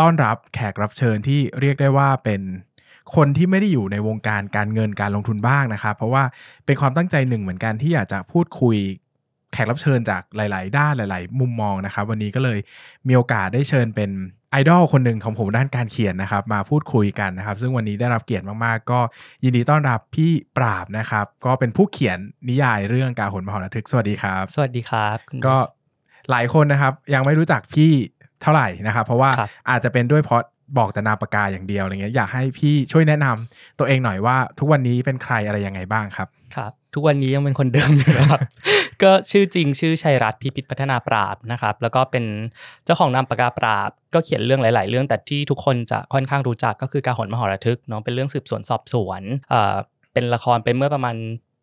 ต้อนรับแขกรับเชิญที่เรียกได้ว่าเป็นคนที่ไม่ได้อยู่ในวงการการเงินการลงทุนบ้างนะครับ เพราะว่าเป็นความตั้งใจหนึ่งเหมือนกันที่อยากจะพูดคุยแขกรับเชิญจากหลาย ๆ ด้านหลาย ๆ มุมมองนะครับ วันนี้ก็เลยมีโอกาสได้เชิญเป็นไอดอลคนหนึ่งของผมด้านการเขียนนะครับ มาพูดคุยกันนะครับ ซึ่งวันนี้ได้รับเกียรติมาก ๆ ก็ยินดีต้อนรับพี่ปราบนะครับ ก็เป็นผู้เขียนนิยายเรื่องกาหนมหรทึกสวัสดีครับ สวัสดีครับคุณก็หลายคนนะครับยังไม่รู้จักพี่ เท่าไหร่นะครับ เพราะว่าครับอาจจะเป็นด้วยเพราะบอกแต่นามปากกาอย่างเดียวอะไรเงี้ยอยากให้พี่ช่วยแนะนำตัวเองหน่อยว่า ทุกวันนี้เป็นใครอะไรยังไงบ้างครับครับทุกวันนี้ยังเป็นคนเดิมอยู่นะครับก็ชื่อจริงชื่อชัยรัตน์พิพิธพัฒนาปราบนะครับ แล้วก็เป็นเจ้าของนามปากกาปราบ ก็เขียนเรื่องหลาย ๆ เรื่องแต่ที่ทุกคนจะค่อนข้างรู้จักก็คือกาหนมหรทึกเนาะเป็นเรื่องสืบสวนสอบสวนเอ่อเป็นละครไปเมื่อประมาณ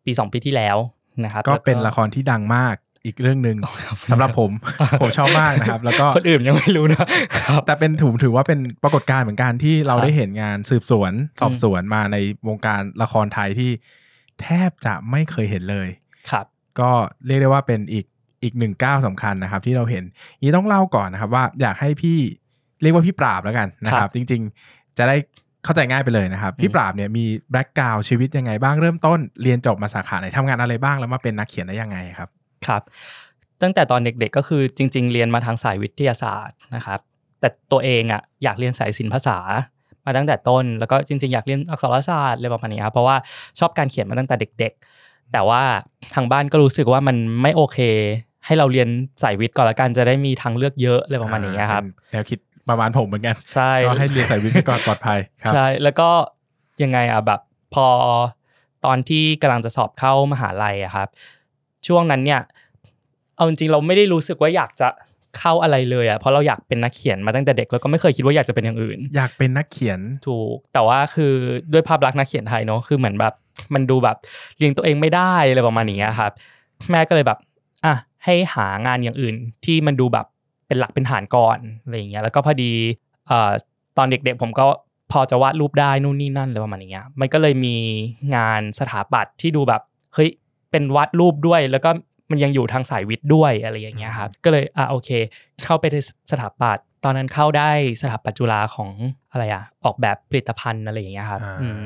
ปีสองปีที่แล้วนะครับก็แล้วเป็นละครที่ดังมาก อีกเรื่องหนึ่งสำหรับผม ผมชอบมากนะครับ แล้วก็คนอื่นยังไม่รู้นะครับแต่เป็นถือถือว่าเป็นปรากฏการณ์เหมือนกันที่เราครับได้เห็นงานสืบสวนสอบสวนมาในวงการละครไทยที่แทบจะไม่เคยเห็นเลยครับ ก็เรียกได้ว่าเป็นอีกอีกหนึ่งก้าวสำคัญนะครับ ที่เราเห็นนี้ต้องเล่าก่อนนะครับ ว่าอยากให้พี่เรียกว่าพี่ปราบแล้วกันนะคครัรับบจริง ๆ จะได้เข้าใจง่ายไปเลยนะครับ พี่อืมปราบเนี่ยมีแบ็กกราวชีวิตยังไงบ้างเริ่มต้นเรียนจบมาสาขาไหนทำงานอะไรบ้างแล้วมาเป็นนักเขียนได้ยังไงครับ ครับ ตั้งแต่ตอนเด็กๆก็คือจริง ๆ เรียนมาทางสายวิทยาศาสตร์นะครับ แต่ตัวเองอะอยากเรียนสายศิลปภาษา มาตั้งแต่ต้น แล้วก็จริง ๆ อยากเรียนอักษรศาสตร์อะไรประมาณนี้ครับเพราะว่าชอบการเขียนมาตั้งแต่เด็ก ๆ แต่ว่าทางบ้านก็รู้สึกว่ามันไม่โอเค ให้เราเรียนสายวิทย์ก่อนละกันจะได้มีทางเลือกเยอะอะไรประมาณนี้ครับเป็นแนวคิดประมาณผมเหมือนกันใช่ก็ให้เรียนสายวิทย์ไปก่อนปลอดภัยครับใช่แล้วก็ยังไงอะแบบพอตอนที่กำลังจะสอบเข้ามหาลัยอะครับ ช่วงนั้นเนี่ยเอาจริงๆเราไม่ได้รู้สึกว่าอยากจะเข้าอะไรเลยอะเพราะเราอยากเป็นนักเขียนมาตั้งแต่เด็กแล้วก็ไม่เคยคิดว่าอยากจะเป็นอย่างอื่น อยากเป็นนักเขียนถูก แต่ว่าคือด้วยภาพลักษณ์นักเขียนไทยเนอะคือเหมือนแบบมันดูแบบเลี้ยงตัวเองไม่ได้อะไรประมาณนี้ครับ แม่ก็เลยแบบอะให้หางานอย่างอื่นที่มันดูแบบเป็นหลักเป็นฐานก่อนอะไรอย่างเงี้ยแล้วก็พอดีเอ่อตอนเด็กๆ ผมก็พอจะวาดรูปได้นู่นนี่นั่นอะไรประมาณนี้ยมันก็เลยมีงานสถาปัตย์ที่ดูแบบเฮ้ย เป็นวาดรูปด้วย แล้วก็มันยังอยู่ทางสายวิทย์ด้วยอะไรอย่างเงี้ยครับก็เลยอะโอเค เข้าไปในสถาปัตย์ตอนนั้นเข้าได้สถาปัตย์จุฬาของอะไรอะออกแบบผลิตภัณฑ์อะไรอย่างเงี้ยครับอ่าอืม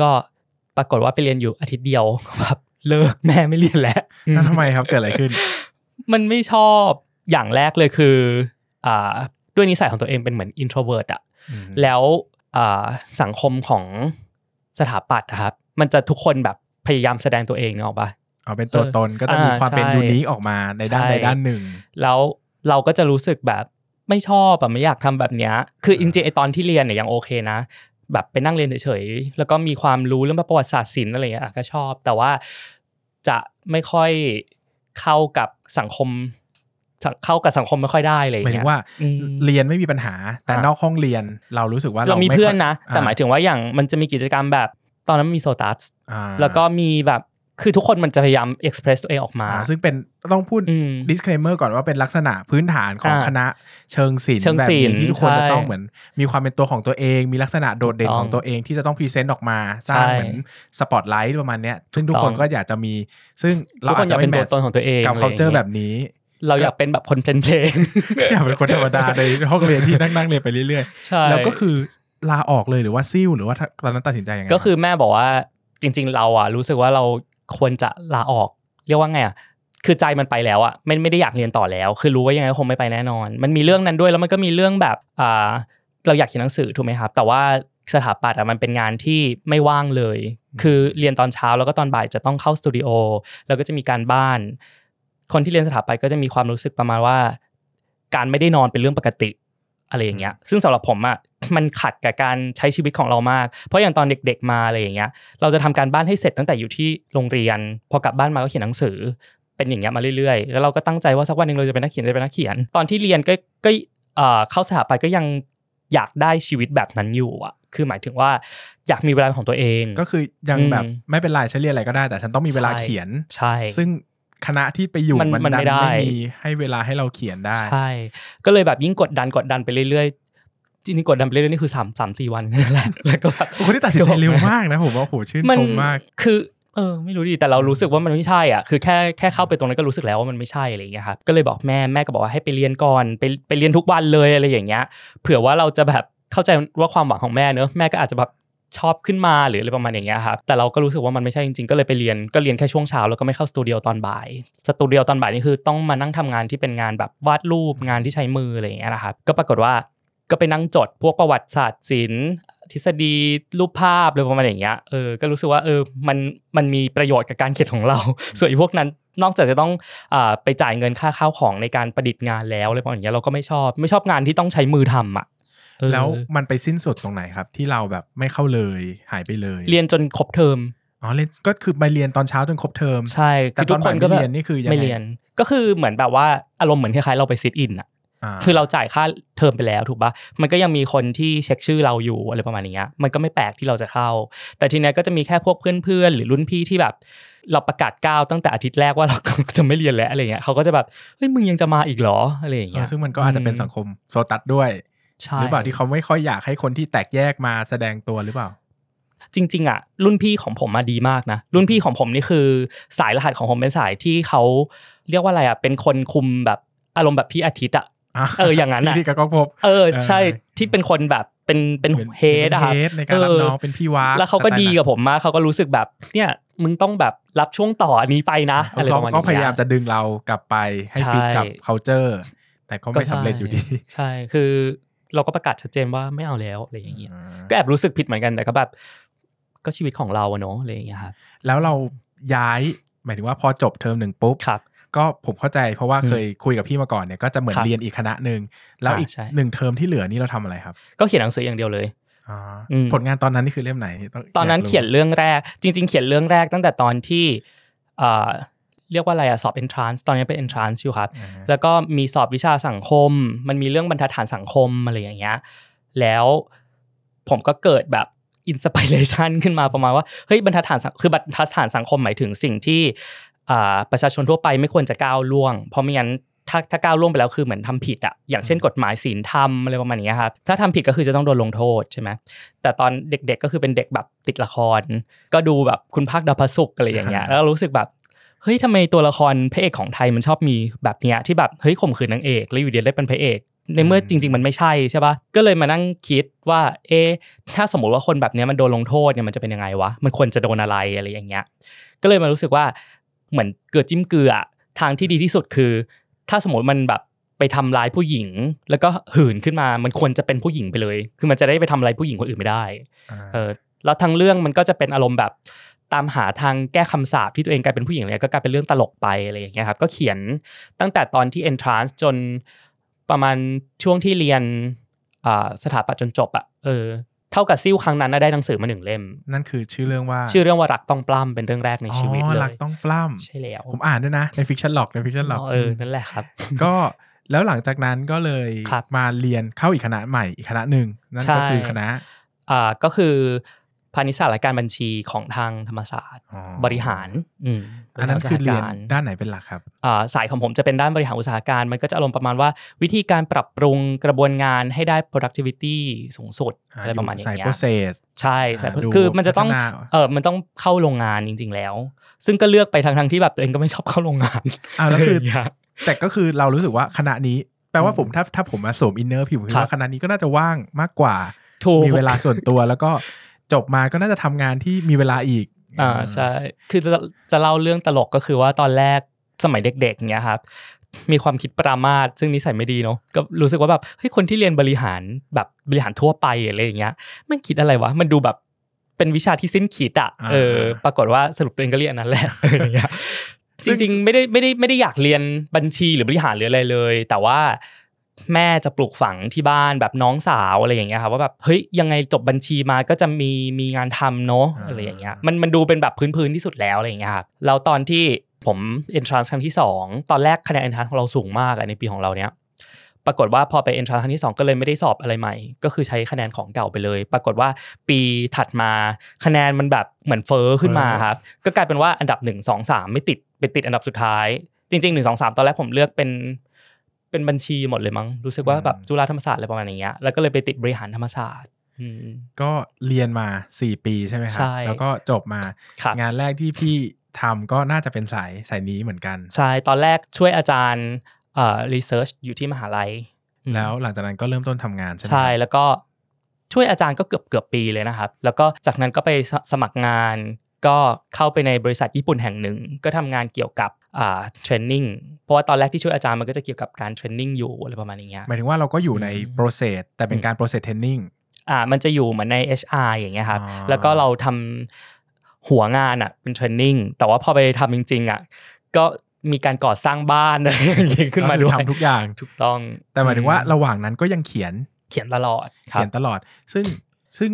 ก็ปรากฏว่าไปเรียนอยู่อาทิตย์เดียวแบบเลิกแม่ไม่เรียนแล้วแล้วทำไมครับเกิดอะไรขึ้น มันไม่ชอบอย่างแรกเลยคืออ่าด้วยนิสัยของตัวเองเป็นเหมือน introvert อะอืมแล้วอ่าสังคมของสถาปัตย์อะครับ มันจะทุกคนแบบ พยายามแสดงตัวเองเนกอะปะเอาเป็นตัวตนก็จะมีอ่าความเป็นใช่ยูนิคออกมาในด้านใช่ใดด้านหนึ่ง แล้วเราก็จะรู้สึกแบบไม่ชอบอะไม่อยากทำแบบเนี้ยคือจริงๆไอตอนที่เรียนเนี่ยยังโอเคนะ แบบไปนั่งเรียนเฉยๆแล้วก็มีความรู้เรื่องประวัติศาสตร์ศิลป์อะไรอย่างเงี้ยอะก็ชอบ แต่ว่าจะไม่ค่อยเข้ากับสังคมสังเข้ากับสังคมไม่ค่อยได้เลยหมายถึเงี้งยว่าอืมเรียนไม่มีปัญหาแต่อะนอกห้องเรียนเรารู้สึกว่าเรามีไค่เพื่อนนะ แต่อ่หมายถึงว่าอย่างมันจะมีกิจกรรมแบบ ตอนนั้นมีโซตัสอ่าแล้วก็มีแบบคือทุกคนมันจะพยายามเอ็กซ์เพรสตัวเองออกมาอ่าซึ่งเป็นต้องพูดอืม disclaimer ก่อนว่าเป็นลักษณะพื้นฐานของอ่าคณะเชิงศิลป์เชิงแบบศิลป์นี้ที่ทุกคนจะใช่ต้องเหมือน มีความเป็นตัวของตัวเอง มีลักษณะโดดเด่นถูกต้องของตัวเองที่จะต้อง present ออกมาสร้างใช่เหมือนสปอตไลท์ประมาณเนี้ยซึ่งทุกถูกคต้องคนก็อยากจะมี ซึ่งทุกคนอยากเป็นตัวตนของตัวเองกับอะไร culture อย่างเงี้ยแบบนี้ เราอยากเป็นแบบคน plain plain อยากเป็นคนธรรมดาในห้องเรียนที่นั่งนั่งๆเรียนไปเรื่อยใช่ๆแล้วก็คือ ลาออกเลยหรือว่าซิ่วหรือว่าตอนนั้นตัดสินใจยังไงก็คือแม่บอกว่าจริง ๆ เราอะรู้สึกว่าเราควรจะลาออก เรียกว่าไงอะคือใจมันไปแล้วอะไม่ไม่ได้อยากเรียนต่อแล้ว คือรู้ว่ายังไงก็คงไม่ไปแน่นอน มันมีเรื่องนั้นด้วยแล้วมันก็มีเรื่องแบบอ่าเราอยากเขียนหนังสือถูกไหมครับ แต่ว่าสถาปัตย์อะมันเป็นงานที่ไม่ว่างเลย คือเรียนตอนเช้าแล้วก็ตอนบ่ายจะต้องเข้าสตูดิโอแล้วก็จะมีการบ้าน คนที่เรียนสถาปัตย์ก็จะมีความรู้สึกประมาณว่า การไม่ได้นอนเป็นเรื่องปกติอะไรอย่างเงี้ย ซึ่งสำหรับผมอะ มันขัดกับการใช้ชีวิตของเรามาก เพราะอย่างตอนเด็กๆมาอะไรอย่างเงี้ย เราจะทำการบ้านให้เสร็จตั้งแต่อยู่ที่โรงเรียน พอกลับบ้านมาก็เขียนหนังสือ เป็นอย่างเงี้ยมาเรื่อยๆ แล้วเราก็ตั้งใจว่าสักวันหนึ่งเราจะเป็นนักเขียนจะเป็นนักเขียน ตอนที่เรียนก็ก็เอ่อเข้าสถาปัตย์ก็ยังอยากได้ชีวิตแบบนั้นอยู่อะ คือหมายถึงว่าอยากมีเวลาของตัวเอง ก็คือยังอืมแบบไม่เป็นไรฉันเรียนอะไรก็ได้ แต่ฉันต้องมีเวลาใช่เขียน ใช่ ซึ่งคณะที่ไปอยู่มันมันมันดัไม่นได้ไม่มีให้เวลาให้เราเขียนได้ ใช่ ก็เลยแบบยิ่งกดดันกดดันไปเรื่อยๆ จริงๆกดดันไปเรื่อยๆนี่คือสามสามสี่วันนั่นแหละแล้วก็แบบคนที่ตัดสินใจเร็วมากนะผมว่าโหชื่นมันชมมากคือเออไม่รู้ดิแต่เรารู้สึกว่ามันไม่ใช่อะคือแค่แค่เข้าไปตรงนั้นก็รู้สึกแล้วว่ามันไม่ใช่อะไรอย่างเงี้ยครับก็เลยบอกแม่แม่ก็บอกว่าให้ไปเรียนก่อนไปไปเรียนทุกวันเลยอะไรอย่างเงี้ย เผื่อว่าเราจะแบบเข้าใจว่าความหวังของแม่เนอะแม่ก็อาจจะแบบชอบขึ้นมาหรืออะไรประมาณอย่างเงี้ยครับแต่เราก็รู้สึกว่ามันไม่ใช่จริงๆ ก็เลยไปเรียนก็เรียนแค่ช่วงเช้าแล้วก็ไม่เข้าสตูดิโอตอนบ่ายสตูดิโอตอนบ่ายนี่คือต้องมานั่งทำงานที่เป็นงานแบบวาดรูปงานที่ใช้มืออะไรอย่างเงี้ยนะครับก็ปรากฏว่า ก็ไปนั่งจดพวกประวัติศาสตร์ศิลป์ทฤษฎีรูปภาพอะไรประมาณอย่างเงี้ยเออก็รู้สึกว่าเออมันมันมีประโยชน์กับการเขียนของเรา ส่วนอีพวกนั้นนอกจากจะต้องอ่าไปจ่ายเงินค่าข้าวของในการประดิษฐ์งานแล้วอะไรประมาณอย่างเงี้ยเราก็ไม่ชอบไม่ชอบงานที่ต้องใช้มือทำอะเออแล้วมันไปสิ้นสุดตรงไหนครับ ที่เราแบบไม่เข้าเลยหายไปเลย เรียนจนครบเทอมอ๋อเรียนก็คือไปเรียนตอนเช้าจนครบเทอมใช่แต่คือทุกคนตอนบ่ายก็ไม่แบบเรียนนี่คือยังไงไม่เรียน ก็คือเหมือนแบบว่าอารมณ์เหมือนคล้ายๆเราไปซิทอินอะา คือเราจ่ายค่าเทอมไปแล้วถูกปะมันก็ยังมีคนที่เช็คชื่อเราอยู่อะไรประมาณอย่างเงี้ยมันก็ไม่แปลกที่เราจะเข้า แต่ทีเนี้ยก็จะมีแค่พวกเพื่อนๆหรือรุ่นพี่ที่แบบ เราประกาศก้าวตั้งแต่อาทิตย์แรกว่าเราจะไม่เรียนแล้วอะไรเงี้ยเขาก็จะแบบเฮ้ยมึงยังจะมาอีกเหรออะไรอย่างเอเงี้อยซึ่งมันก็อาจจะเป็นสังคมโซตัสด้วยใช่หรือเปล่าที่เขาไม่ค่อยอยากให้คนที่แตกแยกมาแสดงตัวหรือเปล่าจริงๆอะรุ่นพี่ของผมมาดีมากนะ รุ่นพี่ของผมนี่คือสายรหัสของผมเป็นสายที่เขาเรียกว่าอะไรอะเป็นคนคุมแบบอารมณ์แบบพี่อาทิตย์อะ เอออย่างนั้นอะที่กับก้องพบเออใช่เออที่เป็นคนแบบเป็นเป็นเฮดอะครับเฮดในการรับน้องเป็นพี่ว้าแล้วเขาก็ดีกับผมมากเขาก็รู้สึกแบบเนี่ยมึงต้องแบบรับช่วงต่ออันนี้ไปนะอะไรเขาประมาณเขานี้พยายามจะดึงเรากลับไปให้ใช่ฟิตกับ culture แต่ก็ไม่สำเร็จอยู่ดี ใช่คือเราก็ประกาศชัดเจนว่าไม่เอาแล้วอะไรอย่างเงี้ยอ่าก็แอบรู้สึกผิดเหมือนกันแต่ก็แบบ ก็ชีวิตของเราอะเนาะอะไรอย่างเงี้ยครับแล้วเราย้ายหมายถึงว่าพอจบเทอมหนึ่งปุ๊บครับ ก็ผมเข้าใจเพราะว่าอืมเคยคุยกับพี่มาก่อนเนี่ยก็จะเหมือนครับเรียนอีกคณะหนึ่งแล้วอ่าอีกใช่หนึ่งเทอมที่เหลือนี่เราทำอะไรครับ ก็เขียนหนังสืออย่างเดียวเลยอ๋ออมผลงานตอนนั้นนี่คือเล่มไหนงตอนนั้นากรู้เขียนเรื่องแรก จริง ๆ เขียนเรื่องแรกตั้งแต่ตอนที่เอ่อเรียกว่าอะไรอะสอบ entrance ตอนนี้เป็น entrance อยู่ครับอ่าฮะแล้วก็มีสอบวิชาสังคม มันมีเรื่องบรรทัดฐานสังคมอะไรอย่างเงี้ยแล้วผมก็เกิดแบบอินสปิเรชันขึ้นมาประมาณว่าเฮ้ยบรรทัดฐานสังคือ บรรทัดฐานสังคมหมายถึงสิ่งที่อ่า ประชาชนทั่วไปไม่ควรจะก้าวล่วง เพราะไม่งั้นถ้าถ้าก้าวล่วงไปแล้วคือเหมือนทำผิดอะอย่างเช่นกฎหมายศีลธรรมอะไรประมาณนี้ครับถ้าทำผิดก็คือจะต้องโดนลงโทษใช่ไหมแต่ตอนเด็กๆก็คือเป็นเด็กแบบติดละคร ก็ดูแบบคุณภาคดาวพระศุกร์อะไรอย่างเงี้ยแล้วรู้สึกแบบเฮ้ยทำไมตัวละครพระเอกของไทยมันชอบมีแบบเนี้ยที่แบบเฮ้ยข่มขืนนางเอกแล้วอยู่เดียวได้เป็นพระเอก ในเมื่อจริง ๆ มันไม่ใช่ใช่ปะก็เลยมานั่งคิดว่า เอะถ้าสมมติว่าคนแบบเนี้ยมันโดนลงโทษเนี่ยมันจะเป็นยังไงวะมันควรจะโดนอะไรอะไรอย่างเงี้ยก็เลยมารู้สึกว่า เหมือนเกลือจิ้มเกลืออะทางที่ดีที่สุดคือ ถ้าสมมติมันแบบไปทำร้ายผู้หญิง แล้วก็หื่นขึ้นมามันควรจะเป็นผู้หญิงไปเลย คือมันจะได้ไปทำอะไรผู้หญิงคนอื่นไม่ได้อ่าเออแล้วทั้งเรื่องมันก็จะเป็นอารมณ์แบบตามหาทางแก้คำสาปที่ตัวเองกลายเป็นผู้หญิงเลยก็กลายเป็นเรื่องตลกไปอะไรอย่างเงี้ยครับก็เขียนตั้งแต่ตอนที่ entrance จนประมาณช่วงที่เรียนอ่าสถาปัตย์จนจบอะเออ เท่ากับซิ่วครั้งนั้นน่ะได้หนังสือมาหนึ่งเล่ม นั่นคือชื่อเรื่องว่า ชื่อเรื่องว่ารักต้องปล้ำเป็นเรื่องแรกในชีวิตอ๋อเลยรักต้องปล้ำใช่แล้วผมอ่านด้วยนะใน Fictionlog ใน Fictionlog เออนั่นแหละครับ ก็แล้วหลังจากนั้นก็เลยครับมาเรียนเข้าอีกคณะใหม่อีกคณะหนึ่งนั่นก็ใช่คือคณะอ่าก็คือ พาณิชยศาสตร์และการบัญชีของทางธรรมศาสตร์อ๋อบริหารอืมอันนั้นคือเรียนบริหารด้านไหนเป็นหลักครับอ่าสายของผมจะเป็นด้านบริหารอุตสาหการมันก็จะอารมณ์ประมาณว่า วิธีการปรับปรุงกระบวนงานให้ได้ productivity สูงสุดอ่าอะไรประมาณอย่างสายเงี้ย process ใช่สายอ่าดูคือมันจะต้องพัฒนาเออมันต้องเข้าโรงงานจริง ๆ แล้ว ซึ่งก็เลือกไปทางทางๆที่แบบตัวเองก็ไม่ชอบเข้าโรงงานอ้าวแล้วคืออะไรย่างเงี้ยแต่ก็คือเรารู้สึกว่าคณะนี้แปลว่าอืมผมถ้าถ้าผมมาสวม inner พี่ผมคิดครับว่าคณะนี้ก็น่าจะว่างมากกว่าถูกมีเวลาส่วนตัวแล้วก็ จบมาก็น่าจะทำงานที่มีเวลาอีกอ่าใช่คือจะจะเล่าเรื่องตลกก็คือว่าตอนแรกสมัยเด็กๆเนี้ยครับมีความคิดปรามาสซึ่งนิสัยไม่ดีเนาะก็รู้สึกว่าแบบเฮ้ยคนที่เรียนบริหารแบบบริหารทั่วไปอะไรอย่างเงี้ยแม่งคิดอะไรวะมันดูแบบเป็นวิชาที่สิ้นคิดอะอ่าเออ ปรากฏว่าสรุปตัวเองก็เรียนอันนั้นแหละอะไรอย่างเงี้ยจซึ่งริงๆไม่ได้ไม่ได้ไม่ได้อยากเรียนบัญชีหรือบริหารหรืออะไรเลย แต่ว่า แม่จะปลูกฝังที่บ้านแบบน้องสาวอะไรอย่างเงี้ยครับว่าแบบเฮ้ยยังไงจบบัญชีมาก็จะมีมีงานทำเนาะอะไรอย่างเงี้ยมันมันดูเป็นแบบพื้นๆที่สุดแล้วอะไรอย่างเงี้ยครับแล้วตอนที่ผม entrance ครั้งที่สองตอนแรกคะแนน entrance ของเราสูงมากอะในปีของเราเนี้ยปรากฏว่าพอไปเอนทรานครั้งที่ 2 ก็เลยไม่ได้สอบอะไรใหม่ ก็คือใช้คะแนนของเก่าไปเลย ปรากฏว่าปีถัดมาคะแนนมันแบบเหมือนเฟอร์ขึ้นมาครับก็กลายเป็นว่าอันดับ 1 2 3 ไม่ติดไปติดอันดับสุดท้าย จริงๆ1 2 3 ตอนแรกผมเลือกเป็น เป็นบัญชีหมดเลยมั้งรู้สึกว่าแบบจุฬาธรรมศาสตร์อะไรประมาณอย่างเงี้ยแล้วก็เลยไปติดบริหารธรรมศาสตร์อืมก็เรียนมา 4 ปีใช่ไหมครัใช่แล้วก็จบมาครับงานแรกที่พี่ทำก็น่าจะเป็นสายสายนี้เหมือนกัน ใช่ ตอนแรกช่วยอาจารย์เอ่อรีเสิร์ชอยู่ที่มหาลัยอืมแล้วหลังจากนั้นก็เริ่มต้นทำงานใช่ไหมใช่ครับแล้วก็ช่วยอาจารย์ก็เกือบเกือบปีเลยนะครับ แล้วก็จากนั้นก็ไปสสมัครงาน ก็เข้าไปในบริษัทญี่ปุ่นแห่งหนึ่ง ก็ทำงานเกี่ยวกับอ่า เทรนนิ่งเพราะว่าตอนแรกที่ช่วยอาจารย์มันก็จะเกี่ยวกับการเทรนนิ่งอยู่อะไรประมาณอย่างเงี้ยหมายถึงว่าเราก็อยู่ในอืม process แต่เป็นการ process training อ่ามันจะอยู่เหมือนใน HR อย่างเงี้ยครับอ๋อแล้วก็เราทำหัวงานอะเป็นเทรนนิ่งแต่ว่าพอไปทำจริง ๆอะก็มีการก่อสร้างบ้านอะไรอย่างงี้ขึ้นมาก็คือด้วยทำทุกอย่างถูกต้อง แต่หมายถึงว่าอืระหว่างนั้นก็ยังเขียนเขียนตลอดครัเขีบยนตลอด ซึ่งซึ่ง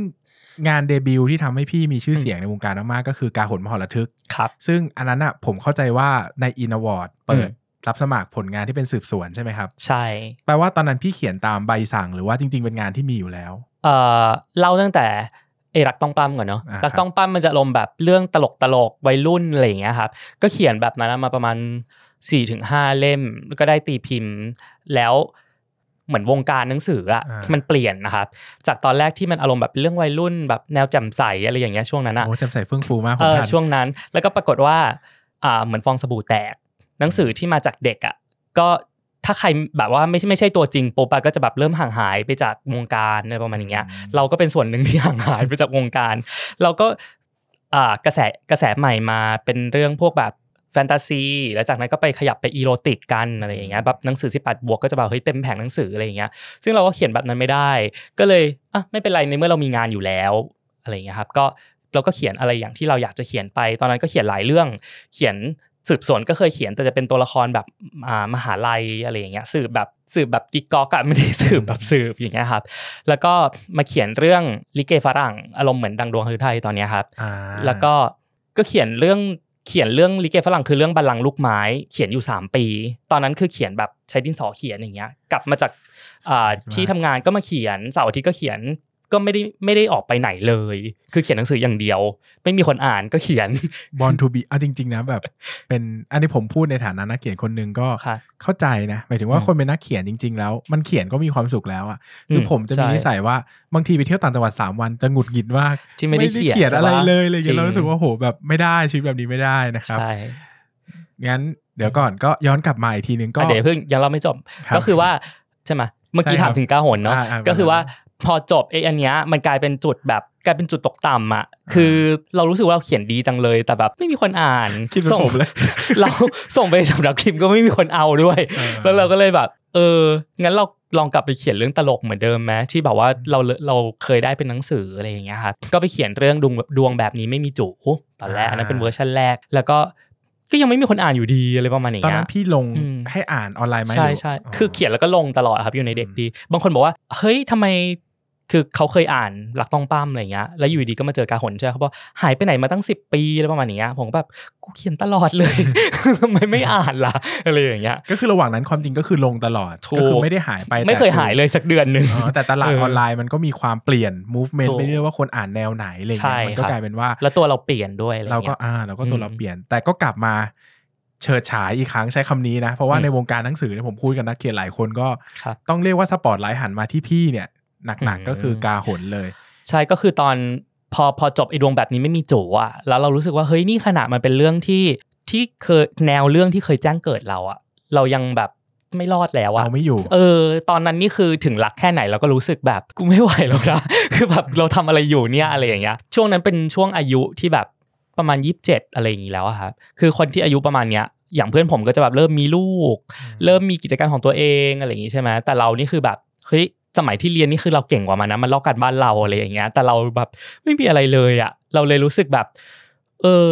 งานเดบิวต์ที่ทำให้พี่มีชื่อเสียงในวงการมากๆก็คือกาหนมหรทึกครับ ซึ่งอันนั้นอะผมเข้าใจว่าในอิน w วอร์ดเปิดอืมรับสมัครผลงานที่เป็นสืบสวนใช่ไหมครับ ใช่ แปลว่าตอนนั้นพี่เขียนตามใบสั่งหรือว่าจริง ๆ เป็นงานที่มีอยู่แล้ว เอ่อเล่าตั้งแต่เอยรักต้องปล้ำก่อนเนาะอ่ารักต้องปล้ำมันจะอารมณ์แบบเรื่องตลกตลกๆวัยรุ่นอะไรอย่างเงี้ยครับ ก็เขียนแบบนั้นมาประมาณสี่ถึงห้าเล่มแล้วก็ได้ตีพิมพ์ แล้ว เหมือนวงการหนังสืออะอ่ามันมันเปลี่ยนนะครับจากตอนแรกที่มันอารมณ์แบบเรื่องวัยรุ่นแบบแนวแจ่มใสอะไรอย่างเงี้ยช่วงนั้นอะโอ้แจ่มใสเฟื่องฟูมากผมเออทันช่วงนั้น แล้วก็ปรากฏว่าอ่าเหมือนฟองสบู่แตก หนังสือที่มาจากเด็กอะก็ถ้าใครแบบว่าไม่ใช่ไม่ใช่ตัวจริงปุ๊บอะก็จะแบบเริ่มห่างหายไปจากวงการอะไรประมาณอย่างเงี้ยเราก็เป็นส่วนหนึ่งที่ห่างหายไปจากวงการ เราก็อ่ากระแสกระแสใหม่มาเป็นเรื่องพวกแบบ แฟนตาซี แล้วจากนั้นก็ไปขยับไปอีโรติกกันอะไรอย่างเงี้ยแบบหนังสือ18บวกก็จะแบบเฮ้ยเต็มแผงหนังสืออะไรอย่างเงี้ยซึ่งเราก็เขียนแบบนั้นไม่ได้ ก็เลยอะไม่เป็นไรในเมื่อเรามีงานอยู่แล้วอะไรอย่างเงี้ยครับก็เราก็เขียนอะไรอย่างที่เราอยากจะเขียนไป ตอนนั้นก็เขียนหลายเรื่อง เขียนสืบสวนก็เคยเขียนแต่จะเป็นตัวละครแบบอ่ามหาลัยอะไรอย่างเงี้ยสืบแบบสืบแบบกิ๊กก๊อกอะไม่ได้สืบแบบสืบอย่างเงี้ยครับ แล้วก็มาเขียนเรื่องลิเกฝรั่งอารมณ์เหมือนดังดวงฮือไทยตอนเนี้ยครับอ่าแล้วก็ก็เขียนเรื่อง เขียนเรื่องลิเกฝรั่งคือเรื่องบัลลังก์ลูกไม้ เขียนอยู่ 3 ปี ตอนนั้นคือเขียนแบบใช้ดินสอเขียนอย่างเงี้ย กลับมาจากอ่าที่ทำงานก็มาเขียนเสาร์อาทิตย์ก็เขียน ก็ไม่ได้ไม่ได้ออกไปไหนเลย คือเขียนหนังสืออย่างเดียว ไม่มีคนอ่านก็เขียนบอลทูบีอะจริง ๆ นะแบบ เป็นอันนี้ผมพูดในฐานะนักเขียนคนหนึ่งก็ค่ะเข้าใจนะหมายถึงว่าอืมคนเป็นนักเขียนจริง ๆ แล้ว มันเขียนก็มีความสุขแล้วอะคืออมผมจะมีใช่นิสัยว่าบางทีไปเที่ยวต่างจังหวัดสามวันจะหงุดหงิดมากที่ไม่ได้เขียนอะไรใช่ปะเลยอะไรอย่างเงี้ยจริงเรารู้สึกว่าโหแบบไม่ได้ชีวิตแบบนี้ไม่ได้นะครับใช่งั้นเดี๋ยวก่อนก็ย้อนกลับมาอีกทีนึงก็อะเดี๋ยวเพิ่งยังเราไม่จบครับก็คือว่าใช่ไหมเมื่อกี้ใช่ครัถาบมถึงกาหนเนาะอ่าอ่าก็คือว่า พอจบไอ้อันเนี้ยมันกลายเป็นจุดแบบกลายเป็นจุดตกต่ำอะคือเรารู้สึกว่าเราเขียนดีจังเลยแต่แบบไม่มีคนอ่านคิดเป็นส่งผมเลยเราส่งไปสำนักพิมพ์ก็ไม่มีคนเอาด้วยเออแล้วเราก็เลยแบบ เอองั้นเราลองกลับไปเขียนเรื่องตลกเหมือนเดิมไหมที่แบบว่าเราเราเคยได้เป็นหนังสืออะไรอย่างเงี้ยครับก็ไปเขียนเรื่องดวงดวงแบบนี้ไม่มีจูตอนแรกอันนั้นเป็นเวอร์ชันแรก แล้วก็ก็ยังไม่มีคนอ่านอยู่ดีอะไรประมาณอย่างตอนเงี้นั้ยนพี่ลงอืมให้อ่านออนไลน์ไหมใช่หรือใช่คือเขียนแล้วก็ลงตลอดครับอยู่ในเด็กอืมดี บางคนบอกว่า เฮ้ยทำไม คือเขาเคยอ่านหลักต้องปั้มอะไรเงี้ยแล้วอยู่ดีก็มาเจอกาหนใช่ไหมเขาบอกหายไปไหนมาตั้งสิบปีอะไรประมาณอย่างเงี้ยผมก็แบบกูเขียนตลอดเลยทำไมไม่อ่านล่ะอะไรอย่างเงี้ยก็คือระหว่างนั้นความจริงก็คือลงตลอดถูกก็คือไม่ได้หายไปไม่เคยแต่หายเลยสักเดือนหนึ่งอ๋อแต่ตลาดเออออนไลน์มันก็มีความเปลี่ยน movement ถูกไปเรื่อยว่าคนอ่านแนวไหนอะไรใช่เงี้ยมันก็ครับกลายเป็นว่า แล้วตัวเราเปลี่ยนด้วยอะไรเราก็เงี้ยอ่าเราก็ตัวอืมเราเปลี่ยน แต่ก็กลับมาเฉิดฉายอีกครั้งใช้คำนี้นะ เพราะว่าอืมในวงการหนังสือเนี่ยผมพูดกันนักเขียนหลายคนก็ครับต้องเรียกว่าสปอตไลท์หันมาที่พี่เนี่ย หนักอืมๆก็คือกาหนเลย ใช่ก็คือตอนพอพอจบไอ้ดวงแบบนี้ไม่มีโจอะแล้วเรารู้สึกว่าเฮ้ยนี่ขนาดมันเป็นเรื่องที่ที่เคยแนวเรื่องที่เคยแจ้งเกิดเราอะเรายังแบบไม่รอดแล้วอะเอาไม่อยู่ เออ ตอนนั้นนี่คือถึงรักแค่ไหนเราก็รู้สึกแบบกูไม่ไหวแล้วนะคือแบบเราทำอะไรอยู่เนี่ยอะไรอย่างเงี้ย ช่วงนั้นเป็นช่วงอายุที่แบบประมาณยี่สิบเจ็ดอะไรอย่างงี้แล้วอะครับคือคนที่อายุประมาณเนี้ยอย่างเพื่อนผมก็จะแบบเริ่มมีลูก เริ่มมีกิจการของตัวเองอะไรอย่างงี้ใช่ไหมแต่เรานี่คือแบบเฮ้ย สมัยที่เรียนนี่คือเราเก่งกว่ามันนะมันลอกกันบ้านเราอะไรอย่างเงี้ย แต่เราแบบไม่มีอะไรเลยอะเราเลยรู้สึกแบบ เออ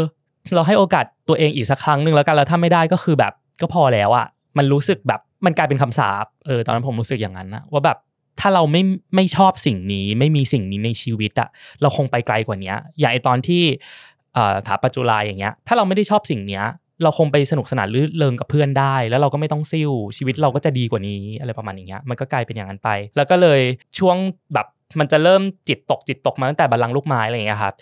เราให้โอกาสตัวเองอีกสักครั้งหนึ่งแล้วกันแล้วถ้าไม่ได้ก็คือแบบก็พอแล้วอะมันรู้สึกแบบมันกลายเป็นคำสาปเออตอนนั้นผมรู้สึกอย่างนั้นนะว่าแบบถ้าเราไม่ไม่ชอบสิ่งนี้ ไม่มีสิ่งนี้ในชีวิตอะเราคงไปไกลกว่านี้อย่างไอตอนที่เอ่อถาปัตย์จุฬาอย่างเงี้ย ถ้าเราไม่ได้ชอบสิ่งเนี้ย เราคงไปสนุกสนานรื่นเริงกับเพื่อนได้ แล้วเราก็ไม่ต้องซิ่วชีวิตเราก็จะดีกว่านี้อะไรประมาณอย่างเงี้ยมันก็กลายเป็นอย่างนั้นไป แล้วก็เลยช่วงแบบมันจะเริ่มจิตตกจิตตกมาตั้งแต่บัลลังก์ลูกไม้อะไรอย่างเงี้ยครับ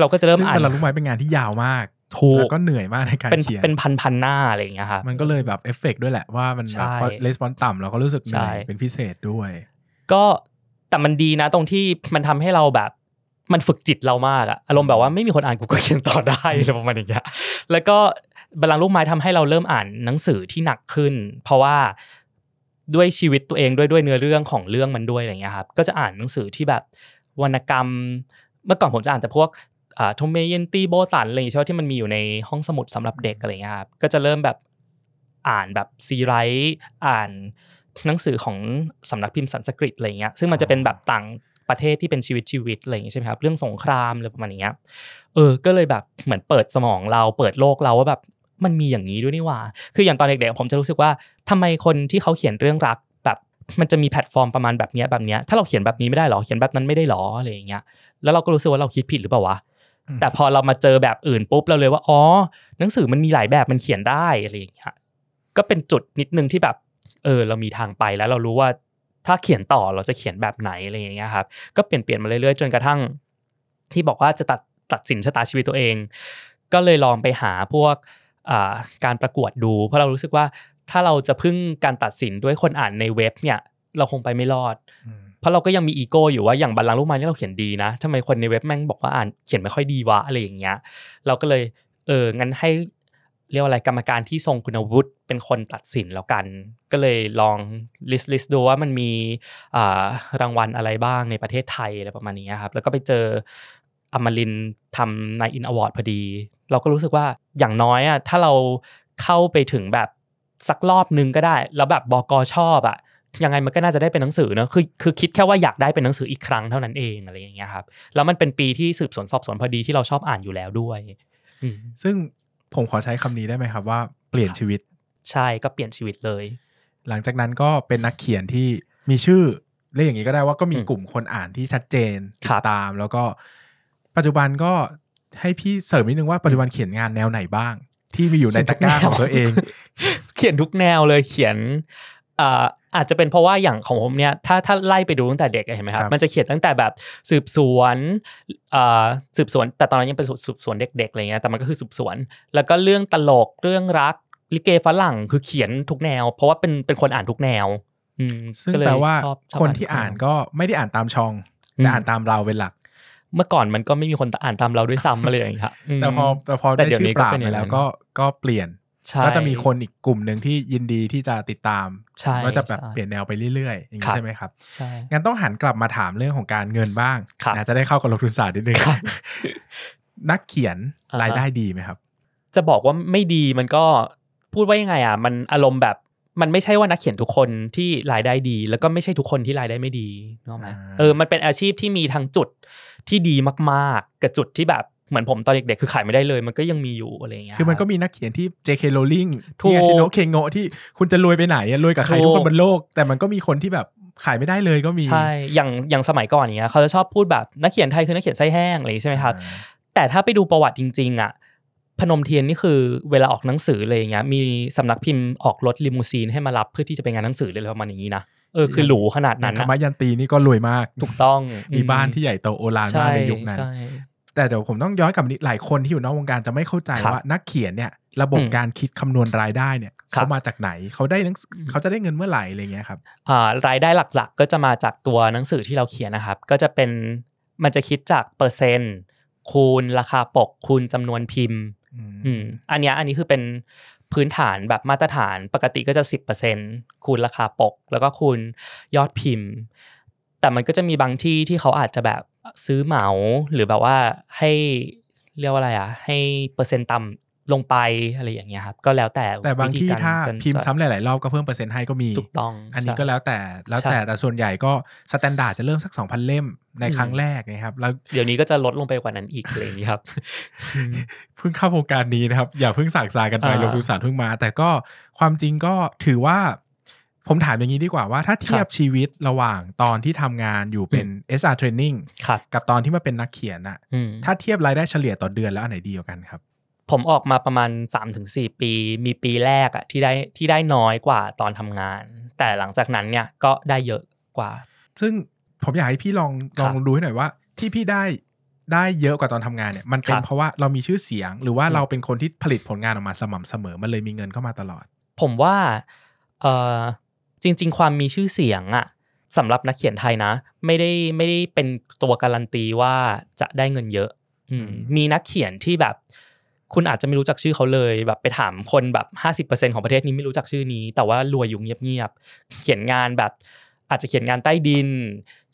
เราก็จะเริ่มซึ่งอ่านบัลลังก์ลูกไม้เป็นงานที่ยาวมากถูกแล้วก็เหนื่อยมากในการเป็นเขียนเป็นพันพันๆหน้าอะไรอย่างเงี้ยครับมันก็เลยแบบเอฟเฟกต์ด้วยแหละว่ามันแบบใช่พอ response ต่ำเราก็รู้สึกเหนื่อยใช่เป็นพิเศษด้วย ก็แต่มันดีนะตรงที่มันทำให้เราแบบมันฝึกจิตเรามากอะอารมณ์แบบว่าไม่มีคนอ่านกูก็เขียนต่อได้อะไรประมาณอย่างเงี้ยแล้วก็ บัลลังก์ลูกไม้ทำให้เราเริ่มอ่านหนังสือที่หนักขึ้น เพราะว่าด้วยชีวิตตัวเองด้วยด้วยเนื้อเรื่องของเรื่องมันด้วยอะไรเงี้ยครับก็จะอ่านหนังสือที่แบบวรรณกรรม เมื่อก่อนผมจะอ่านแต่พวกอ่าทเมเยนตีโบสันอะไรอย่างเงี้ยที่มันมีอยู่ในห้องสมุดสำหรับเด็กอะไรเงี้ยครับก็จะเริ่มแบบอ่านแบบซีไรต์อ่านหนังสือของสำนักพิมพ์สันสกฤตอะไรเงี้ยซึ่งมันจะเป็นแบบต่างประเทศที่เป็นชีวิตชีวิตอะไรอย่างเงี้ยใช่ไหมครับเรื่องสงครามอะไรประมาณอย่างเงี้ยเออก็เลยแบบเหมือนเปิดสมองเราเปิดโลกเราว่าแบบ มันมีอย่างนี้ด้วยนี่หว่า คืออย่างตอนเด็กๆผมจะรู้สึกว่าทำไมคนที่เขาเขียนเรื่องรักแบบมันจะมีแพลตฟอร์มประมาณแบบเนี้ยแบบเนี้ยถ้าเราเขียนแบบนี้ไม่ได้หรอเขียนแบบนั้นไม่ได้หรออะไรอย่างเงี้ยแล้วเราก็รู้สึกว่าเราคิดผิดหรือเปล่าวะอืมแต่พอเรามาเจอแบบอื่นปุ๊บเราเลยว่าอ๋อหนังสือมันมีหลายแบบมันเขียนได้อะไรอย่างเงี้ยก็เป็นจุดนิดนึงที่แบบเออเรามีทางไปแล้วเรารู้ว่าถ้าเขียนต่อเราจะเขียนแบบไหนอะไรอย่างเงี้ยครับก็เปลี่ยนเปลี่ยนมาเรื่อยๆ จนกระทั่ง ที่บอกว่าจะตัดตัดสินชะตาชีวิตตัวเอง ก็เลยลองไปหาพวกอ่า การประกวดดู เพราะเรารู้สึกว่าถ้าเราจะพึ่งการตัดสินด้วยคนอ่านในเว็บเนี่ยเราคงไปไม่รอดอืมเพราะเราก็ยังมีอีโก้อยู่ว่าอย่างบัลลังก์ลูกไม้นี่เราเขียนดีนะทำไมคนในเว็บแม่งบอกว่าอ่านเขียนไม่ค่อยดีวะอะไรอย่างเงี้ย เราก็เลยเอองั้นให้เรียกว่าอะไรกรรมการที่ทรงคุณวุฒิเป็นคนตัดสินแล้วกัน ก็เลยลอง list list ดูว่ามันมีอ่ารางวัลอะไรบ้างในประเทศไทยอะไรประมาณนี้ครับ แล้วก็ไปเจออมรินทร์ทำนายอินทร์อวอร์ดพอดี เราก็รู้สึกว่า อย่างน้อยอะถ้าเราเข้าไปถึงแบบสักรอบนึงก็ได้ แล้วแบบบก. ชอบอะยังไงมันก็น่าจะได้เป็นหนังสือเนอะคือคือคิดแค่ว่าอยากได้เป็นหนังสืออีกครั้งเท่านั้นเองอะไรอย่างเงี้ยครับแล้วมันเป็นปีที่สืบสวนสอบสวนพอดีที่เราชอบอ่านอยู่แล้วด้วยอืมซึ่งผมขอใช้คำนี้ได้ไหมครับว่าเปลี่ยนชีวิต ใช่ก็เปลี่ยนชีวิตเลย หลังจากนั้นก็เป็นนักเขียนที่มีชื่อเรียกอย่างนี้ก็ได้ว่าก็มีอืมกลุ่มคนอ่านที่ชัดเจนครัติบดตาม แล้วก็ปัจจุบันก็ ให้พี่เสริมนิดนึงว่าปัจจุบันเขียนงานแนวไหนบ้าง ที่มีอยู่ในตะกร้าของตัวเอง เขียนทุกแนวเลยเขียนอ่าอาจจะเป็นเพราะว่าอย่างของผมเนี่ยถ้าถ้าไล่ไปดูตั้งแต่เด็กอะเห็นไหมครัครับบมันจะเขียนตั้งแต่แบบสืบสวนอ่าสืบสวน แต่ตอนนั้นยังเป็นสืบสวนเด็กๆอะไรเงี้ยแต่มันก็คือสืบสวน แล้วก็เรื่องตลกเรื่องรักลิเกฝรั่งคือเขียนทุกแนว เพราะว่าเป็นเป็นคนอ่านทุกแนวอืมซึ่งก็เยแปลว่าชอบชอบคนที่อ่านทุแวก็ไม่ได้อ่านตามช่องอืมแต่อ่านตามเราเป็นหลัก เมื่อก่อนมันก็ไม่มีคนอ่านตามเราด้วยซ้ำอะไรอย่างเงี้ยครับมแต่พอแต่พอแต่ได้เดี๋ยวชื่นี้อปราบก็เป็นไปอย่างแล้วนั้นก็ก็เปลี่ยนใช่ก็จะมีคนอีกกลุ่มหนึ่งที่ยินดีที่จะติดตามใช่ว่าจะแบบใช่เปลี่ยนแนวไปเรื่อยๆอย่างครันี้บใช่ไหมครับใช่งั้นต้องหันกลับมาถามเรื่องของการเงินบ้างครับนะจะได้เข้ากับลงทุนศาสตร์นิดนึงครับนักเขียนอ่าฮะรายได้ดีไหมครับ จะบอกว่าไม่ดีมันก็พูดว่ายังไงอะ มันอารมณ์แบบมันไม่ใช่ว่านักเขียนทุกคนที่รายได้ดี แล้วก็ไม่ใช่ทุกคนที่รายได้ไม่ดีนึกออกไหมอ่าเออมันเป็นอาชีพที่มีทั้งจุด ที่ดีมากๆกับจุดที่แบบเหมือนผมตอนเด็กๆคือขายไม่ได้เลย มันก็ยังมีอยู่อะไรอย่างเงี้ยคือมันก็รับมีนักเขียนที่ J.K. Rowling ถูกที่อาชิโนะเคงโงะที่คุณจะรวยไปไหนอะรวยกับใครถูกทุกคนบนโลก แต่มันก็มีคนที่แบบขายไม่ได้เลยก็มีใช่อย่างอย่างสมัยก่อนอย่างเงี้ยเขาจะชอบพูดแบบนักเขียนไทยคือนักเขียนไส้แห้งอะไรอย่างงี้ใช่ไหมครับอ่าแต่ถ้าไปดูประวัติจริง ๆ อะ พนมเทียนนี่คือเวลาออกหนังสือเลยอย่างเงี้ยมีสำนักพิมพ์ออกรถลิมูซีนให้มารับเพื่อที่จะไปงานหนังสือเลยอะไรประมาณอย่างนี้นะ เออคือหรูขนาดอนั้ย่างนธรนะรมยันตีนี่ก็รวยมาก ถูกต้องมีบ้านที่ใหญ่โตโอฬารมากในยุคนั้นใช่แต่เดี๋ยวผมต้องย้อนกลับมานิดหลายคนที่อยู่นอกวงการจะไม่เข้าใจครับว่านักเขียนเนี่ย ระบบอืมการคิดคำนวณรายได้เนี่ยครับเขามาจากไหนเขาได้หนังสืออืมเขาจะได้เงินเมื่อไหร่อะไรเงี้ยครับอ่ารายได้หลักๆ ก็จะมาจากตัวหนังสือที่เราเขียนนะครับ ก็จะเป็นมันจะคิดจากเปอร์เซ็นต์ คูณราคาปกคูณจำนวนพิมพ์อืมอันเนี้ยอันนี้คือเป็นพื้นฐานแบบมาตรฐานปกติก็จะ 10%คูณราคาปก แล้วก็คูณยอดพิมพ์ แต่มันก็จะมีบางที่ที่เขาอาจจะแบบซื้อเหมาหรือแบบว่าให้เรียกว่าอะไรอะ ให้เปอร์เซ็นต์ต่ำลงไปอะไรอย่างเงี้ยครับ ก็แล้วแต่แต่บางที่วิธีกรถ้าการพิมพ์จัดซ้ำหลาย ๆ รอบก็เพิ่มเปอร์เซ็นต์ให้ก็มีถูกต้อง อันนี้ใช่ก็แล้วแต่แล้วใช่แต่แต่ส่วนใหญ่ก็ standard จะเริ่มสัก 2,000 เล่ม ในอืมครั้งแรกนะครับแล้วเดี๋ยวนี้ก็จะลดลงไปกว่านั้นอีกอะไรอย่างนี้ครับอืมเพิ่งเข้าวงการนี้นะครับ อย่าเพิ่งสากซากันไปอ่าลงทุนศาสตร์เพิ่งมา แต่ก็ความจริงก็ถือว่า ผมถามอย่างนี้ดีกว่าว่าถ้าเทียบชีวิตระหว่างตอนที่ทำงานอยู่เป็น SR Training ครับกับตอนที่มาเป็นนักเขียนอะอืมถ้าเทียบรายได้เฉลี่ยต่อเดือนแล้วอันไหนดีกว่ากันครับผมออกมาประมาณ 3-4 ปี มีปีแรกอะที่ได้ที่ได้น้อยกว่าตอนทำงาน แต่หลังจากนั้นเนี่ยก็ได้เยอะกว่า ซึ่ง ผมอยากให้พี่ลองคลรัอบงดูให้หน่อยว่า ที่พี่ได้ได้เยอะกว่าตอนทงานเนี่ยมันเป็นครับเพราะว่าเรามีชื่อเสียง หรือว่าอืมเราเป็นคนที่ผลิตผลงานออกมาสม่ำเสมอมันเลยมีเงินเข้ามาตลอด ผมว่าเออจริง ๆ ความมีชื่อเสียงอะสำหรับนักเขียนไทยนะ ไม่ได้ไม่ได้เป็นตัวการันตีว่าจะได้เงินเยอะ อืมอืมมีนักเขียนที่แบบ คุณอาจจะไม่รู้จักชื่อเขาเลย แบบไปถามคนแบบห้าสิบเปอร์เซ็นของประเทศนี้ไม่รู้จักชื่อนี้ แต่ว่ารวยอยู่เงียบๆเขียนงานแบบ อาจจะเขียนงานใต้ดิน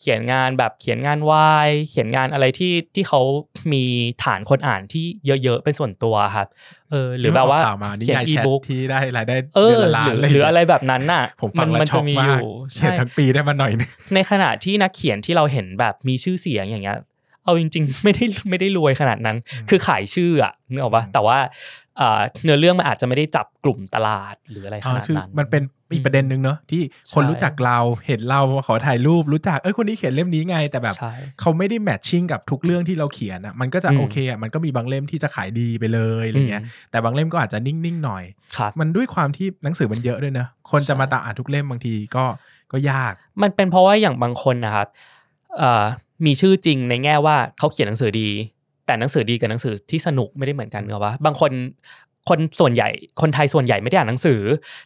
เขียนงานแบบเขียนงานวายเขียนงานอะไรที่ที่เขามีฐานคนอ่านที่เยอะๆเป็นส่วนตัวครับเออหรือแบบว่าข่าวมานิเขียนยายอีแชทบุ๊กที่ได้รายได้เอเดืออนละล้านหรือเลยหรืออะไรแบบนั้นน่ะผมฟังมัแล้วมัช็อกจะมีมาอกยู่เขียนใช่ทั้งปีได้มาหน่อยนึงในขณะที่นักเขียนที่เราเห็นแบบมีชื่อเสียงอย่างเงี้ย เอาจริง ๆ ไม่ได้ไม่ได้รวยขนาดนั้นอืมคือขายชื่ออะนึกออกปะอืมแต่ว่าเอ่อเนื้อเรื่องมันอาจจะไม่ได้จับกลุ่มตลาดหรืออะไรขอ๋อนาดคือนั้นมันเป็นอีกประเด็นหนึ่งเนอะที่คนใช่รู้จักเราเห็นเรามาขอถ่ายรูปรู้จักเอ้ยคนนี้เขียนเล่มนี้ไง แต่แบบใช่เขาไม่ได้แมทชิ่งกับทุกเรื่องที่เราเขียนอะมันก็จะอืมโอเคอะมันก็มีบางเล่มที่จะขายดีไปเลยอะไรเงี้ยอืมแต่บางเล่มก็อาจจะนิ่งๆหน่อยครับมันด้วยความที่หนังสือมันเยอะด้วยเนอะคนจะใช่มาตามอ่านทุกเล่มบางทีก็ก็ยาก มันเป็นเพราะว่าอย่างบางคนนะครับเอ่อ มีชื่อจริงในแง่ว่าเขาเขียนหนังสือดี แต่หนังสือดีกับหนังสือที่สนุกไม่ได้เหมือนกันเนอะวะบางคนคนส่วนใหญ่คนไทยส่วนใหญ่ไม่ได้อ่านหนังสือ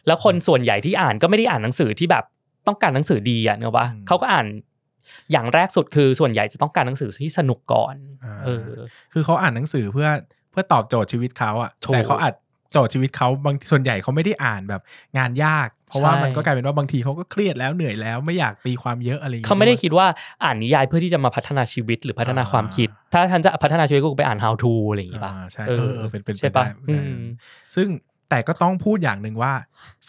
แล้วคนส่วนใหญ่ที่อ่านก็ไม่ได้อ่านหนังสือที่แบบต้องการหนังสือดีอะเนอะวะอืมเขาก็อ่านอย่างแรกสุดคือส่วนใหญ่จะต้องการหนังสือที่สนุกก่อนอ่าเออ คือเขาอ่านหนังสือเพื่อเพื่อตอบโจทย์ชีวิตเขาอะถูกแต่เขาอาจโจทย์ชีวิตเขาบางส่วนใหญ่เขาไม่ได้อ่านแบบงานยาก เพราะว่าใช่มันก็กลายเป็นว่าบางทีเขาก็เครียดแล้วเหนื่อยแล้วไม่อยากตีความเยอะอะไรอย่างงี้เขาไม่ได้ด้วยคิดว่าอ่านนิยายเพื่อที่จะมาพัฒนาชีวิตหรือพัฒนาอ่าความคิด ถ้าท่านจะพัฒนาชีวิตก็ไปอ่าน how to อะไรอย่างงี้ป่ะอ่าใช่เอเอออเออเป็นเป็นใช่ไปปะได้อืได้มซึ่งแต่ก็ต้องพูดอย่างหนึ่งว่า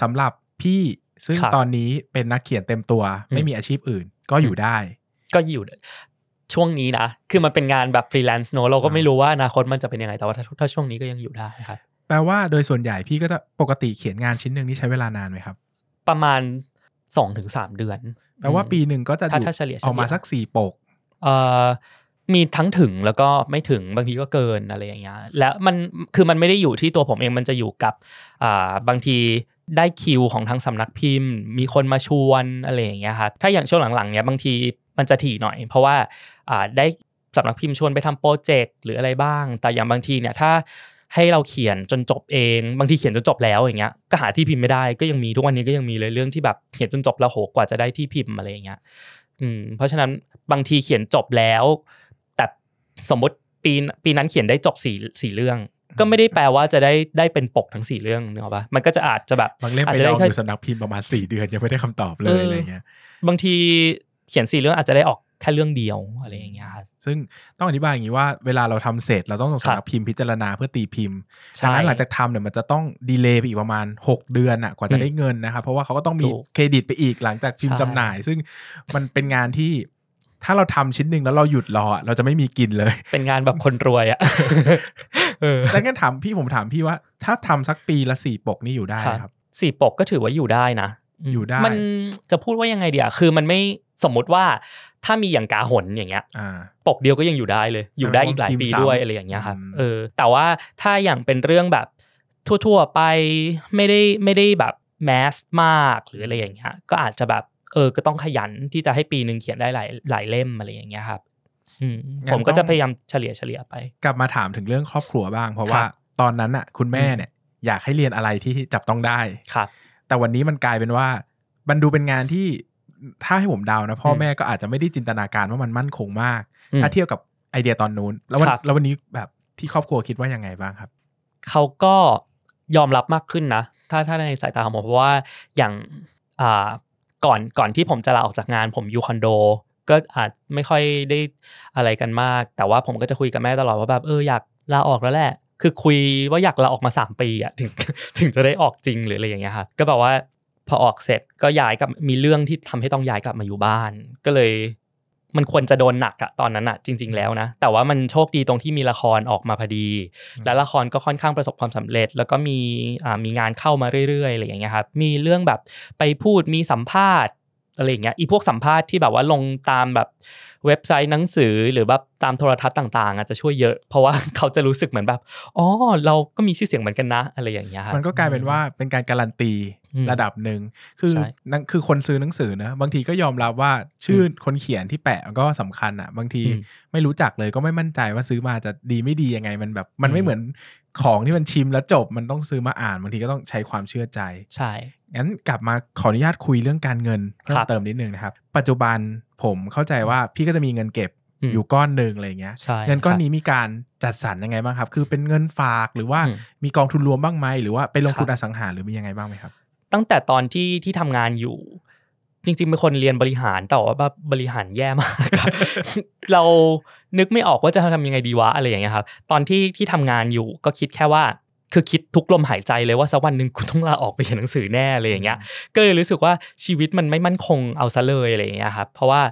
สำหรับพี่ซึ่งครับตอนนี้เป็นนักเขียนเต็มตัวอืมไม่มีอาชีพอื่น ก็อยู่ได้ ก็อยู่ช่วงนี้นะคือมันเป็นงานแบบฟรีแลนซ์เนอะเราก็อ่าไม่รู้ว่าอนาคตมันจะเป็นยังไงแต่ว่าถ้าถ้าช่วงนี้ก็ยังอยู่ได้ครับแปลว่าโดยส่วนใหญ่พี่ก็จะปกติเขียนงานชิ้นหนึ่งนี่ใช้เวลานานไหมครับ ประมาณสองถึงสามเดือนแปลว่าปีหนึ่งก็จะถ้าดูถ้าเฉลี่ยออกมาเฉลี่ยสักสี่ปกเอ่อมีทั้งถึงแล้วก็ไม่ถึงบางทีก็เกินอะไรอย่างเงี้ยแล้วมันคือมันไม่ได้อยู่ที่ตัวผมเองมันจะอยู่กับอ่าบางทีได้คิวของทางสำนักพิมพ์ มีคนมาชวนอะไรอย่างเงี้ยครับถ้าอย่างช่วงหลังๆเนี้ยบางทีมันจะถี่หน่อย เพราะว่าอ่าได้สำนักพิมพ์ชวนไปทำโปรเจกต์หรืออะไรบ้าง แต่อย่างบางทีเนี่ยถ้า ให้เราเขียนจนจบเอง บางทีเขียนจนจบแล้วอย่างเงี้ยก็หาที่พิมพ์ไม่ได้ก็ยังมีทุกวันนี้ก็ยังมีเลยเรื่องที่แบบเขียนจนจบแล้วโหกว่าจะได้ที่พิมพ์อะไรอย่างเงี้ยอืมเพราะฉะนั้นบางทีเขียนจบแล้ว แต่สมมติปีปีนั้นเขียนได้จบสี่สี่เรื่อง ก็ไม่ได้แปลว่าจะได้ได้เป็นปกทั้งสี่เรื่องนึกออกปะมันก็จะอาจจะแบบบางเล่มอาจไปจะลได้องแค่อยู่สำนักพิมพ์ประมาณสี่เดือนยังไม่ได้คำตอบเลเอยอออะไรเงี้ยบางทีเขียนสี่เรื่องอาจจะได้ออก แค่เรื่องเดียวอะไรอย่างเงี้ยครับซึ่งต้องอธิบายอย่างนี้ว่าเวลาเราทำเสร็จเราต้องส่งครับสำนักพิมพ์พิจารณาเพื่อตีพิมพ์ใช่ดังนั้นหลังจากทำเนี่ยมันจะต้องดีเลย์ไปอีกประมาณ 6 เดือนอะกว่าจะได้เงินนะครับเพราะว่าเขาก็ต้องมีถูกเครดิตไปอีกหลังจากพิมพ์ใช่จำหน่าย ซึ่งมันเป็นงานที่ถ้าเราทำชิ้นหนึ่งแล้วเราหยุดรออะเราจะไม่มีกินเลย เป็นงานแบบคนรวยอะเออดังนั้นถามพี่ผมถามพี่ว่า ถ้าทำสักปีละสี่ปกนี่อยู่ได้ไหมครับสี่ปกก็ถือว่าอยู่ได้นะมอยู่ได้ มันจะพูดว่ายังไงเดียวคือมันไม่ สมมุติว่าถ้ามีอย่างกาหนอย่างเงี้ยอ่าปกเดียวก็ยังอยู่ได้เลย อยู่ได้อีกหลายปีพิมพ์ซ้ำด้วยอะไรอย่างเงี้ยครับอืมเออแต่ว่าถ้าอย่างเป็นเรื่องแบบทั่วๆไปไม่ได้ไม่ได้แบบแมสมากหรืออะไรอย่างเงี้ยก็อาจจะแบบเออก็ต้องขยันที่จะให้ปีหนึ่งเขียนได้หลายหลายเล่มอะไรอย่างเงี้ยครับอืมผมก็จะพยายามเฉลี่ยเฉลี่ยไป กลับมาถามถึงเรื่องครอบครัวบ้าง เพราะครับว่าตอนนั้นอะ คุณแม่เนี่ย อยากให้เรียนอะไรที่จับต้องได้ครับ แต่วันนี้มันกลายเป็นว่า มันดูเป็นงานที่ ถ้าให้ผมเดานะพ่อแม่ก็อาจจะไม่ได้จินตนาการว่ามันมั่นคงมากอืมถ้าเทียบกับไอเดียตอนนู้น แล้ววันครับแล้ววันนี้แบบที่ครอบครัวคิดว่ายังไงบ้างครับ เขาก็ยอมรับมากขึ้นนะ ถ้าถ้าในสายตาของผมเพราะว่าอย่างอ่าก่อนก่อนที่ผมจะลาออกจากงานผมอยู่คอนโดก็อาจไม่ค่อยได้อะไรกันมาก แต่ว่าผมก็จะคุยกับแม่ตลอดว่าแบบเอออยากลาออกแล้วแหละ คือคุยว่าอยากลาออกมาสามปีอะถึงถึงจะได้ออกจริงหรืออะไรอย่างเงี้ยครับก็แบบว่า พอออกเสร็จก็ย้ายกลับมีเรื่องที่ทำให้ต้องย้ายกลับมาอยู่บ้าน ก็เลย มันควรจะโดนหนักอะตอนนั้นอะจริง ๆ แล้วนะ แต่ว่ามันโชคดีตรงที่มีละครออกมาพอดีอืมและละครก็ค่อนข้างประสบความสำเร็จ แล้วก็มีอ่ามีงานเข้ามาเรื่อยๆอะไรอย่างเงี้ยครับมีเรื่องแบบไปพูดมีสัมภาษณ์อะไรอย่างเงี้ยอีพวกสัมภาษณ์ที่แบบว่าลงตามแบบ เว็บไซต์หนังสือหรือแบบตามโทรทัศน์ต่างๆอาจจะช่วยเยอะ เพราะว่าเขาจะรู้สึกเหมือนแบบอ๋อเราก็มีชื่อเสียงเหมือนกันนะอะไรอย่างเงี้ยครับมันก็กลายเป็นว่าเป็นการการันตีอืมระดับหนึ่งคือใช่นังคือคนซื้อหนังสือนะบางทีก็ยอมรับว่าชื่ออคนเขียนที่แปะมันก็สำคัญอะ บางทีอืมไม่รู้จักเลยก็ไม่มั่นใจว่าซื้อมาจะดีไม่ดียังไงมันแบบมันไม่อืมเหมือนของที่มันชิมแล้วจบมันต้องซื้อมาอ่านบางทีก็ต้องใช้ความเชื่อใจ ใช่งั้นกลับมาขออนุญาตคุยเรื่องการเงินเพิ่คมรับเติมนิดนึงนะครับ ปัจจุบันผมเข้าใจว่าพี่ก็จะมีเงินเก็บอืมอยู่ก้อนหนึ่งอะไรอย่างเงี้ยใช่เงินก้อนครับนี้มีการจัดสรรยังไงบ้างครับ คือเป็นเงินฝากหรือว่าอืมมีกองทุนรวมบ้างไหมหรือว่าไปลงทุนครัอบสังหาหรือมียังไงบ้างไหมครับ ตั้งแต่ตอนที่ที่ทำงานอยู่ จริงๆเป็นคนเรียนบริหารแต่ว่าแบบบริหารแย่มากครับเรานึกไม่ออกว่าจะทำยังไงดีวะอะไรอย่างเงี้ยครับ ตอนที่ที่ทำงานอยู่ก็คิดแค่ว่า คือคิดทุกลมหายใจเลยว่าสักวันหนึ่งกูต้องลาออกไปเขียนหนังสือแน่อะไรอย่างเงี้ย ก็เลยรู้สึกว่าชีวิตมันไม่มั่นคงเอาซะเลยอะไรอย่างเงี้ยครับ เพราะว่า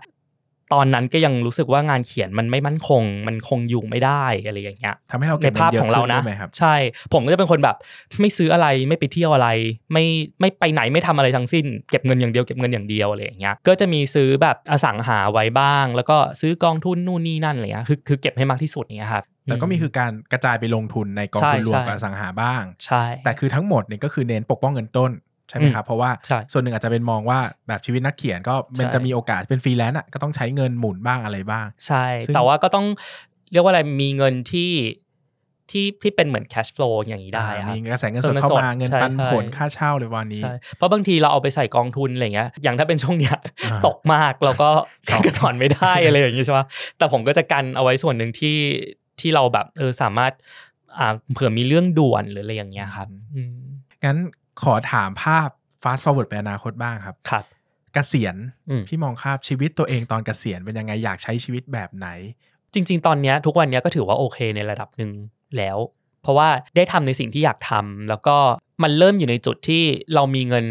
ตอนนั้นก็ยังรู้สึกว่างานเขียนมันไม่มั่นคง มันคงอยู่ไม่ได้อะไรอย่างเงี้ยทำให้เราในเก็บเงิภาพนเยอะของเราขึ้นนะด้วยไหมครับใช่ ผมก็จะเป็นคนแบบ ไม่ซื้ออะไรไม่ไปเที่ยวอะไร ไม่ไม่ไปไหนไม่ทำอะไรทั้งสิ้น เก็บเงินอย่างเดียวเก็บเงินอย่างเดียวอะไรอย่างเงี้ยก็จะมีซื้อแบบอสังหาไว้บ้าง แล้วก็ซื้อกองทุนนู่นนี่นั่นอะไรเงี้ยคือคือเก็บให้มากที่สุดอย่างเงี้ยครับ แต่ก็มีคือการกระจายไปลงทุนในกองทุนรวมใช่กับอสังหาบ้างใช่แต่คือทั้งหมดเนี่ยก็คือเน้นปกป้องเงินต้นใช่ไหมครับ เพราะว่าใช่ส่วนหนึ่งอาจจะเป็นมองว่าแบบชีวิตนักเขียนก็มันใช่จะมีโอกาสเป็นฟรีแลนซ์อะก็ต้องใช้เงินหมุนบ้างอะไรบ้าง ใช่ซึ่งแต่ว่าก็ต้องเรียกว่าอะไรมีเงินที่ที่ที่เป็นเหมือน cash flow อย่างนี้ได้อ่าครับมีกระแสเงินสดเงินสดเข้ามาเงินใช่ปันใช่ผลค่าเช่าเลยวันนี้ใช่เพราะบางทีเราเอาไปใส่กองทุนอะไรเงี้ยอย่างถ้าเป็นช่วงเนี้ยอ่าตกมากเราก็ช็อกก็ถอนไม่ได้อะไรอย่างงี้ใช่ปะแต่ผมก็จะกันเอาไว้ส่วนหนึ่งที่ ที่เราแบบเออสามารถอ่าเผื่อมีเรื่องด่วนหรืออะไรอย่างเงี้ยครับอืมงั้นขอถามภาพ fast forward ไปอนาคตบ้างครับครับเกษียณอืมพี่มองภาพชีวิตตัวเองตอนเกษียณเป็นยังไงอยากใช้ชีวิตแบบไหน จริง ๆ ตอนเนี้ยทุกวันเนี้ยก็ถือว่าโอเคในระดับหนึ่งแล้ว เพราะว่าได้ทำในสิ่งที่อยากทำแล้วก็มันเริ่มอยู่ในจุดที่เรามีเงิน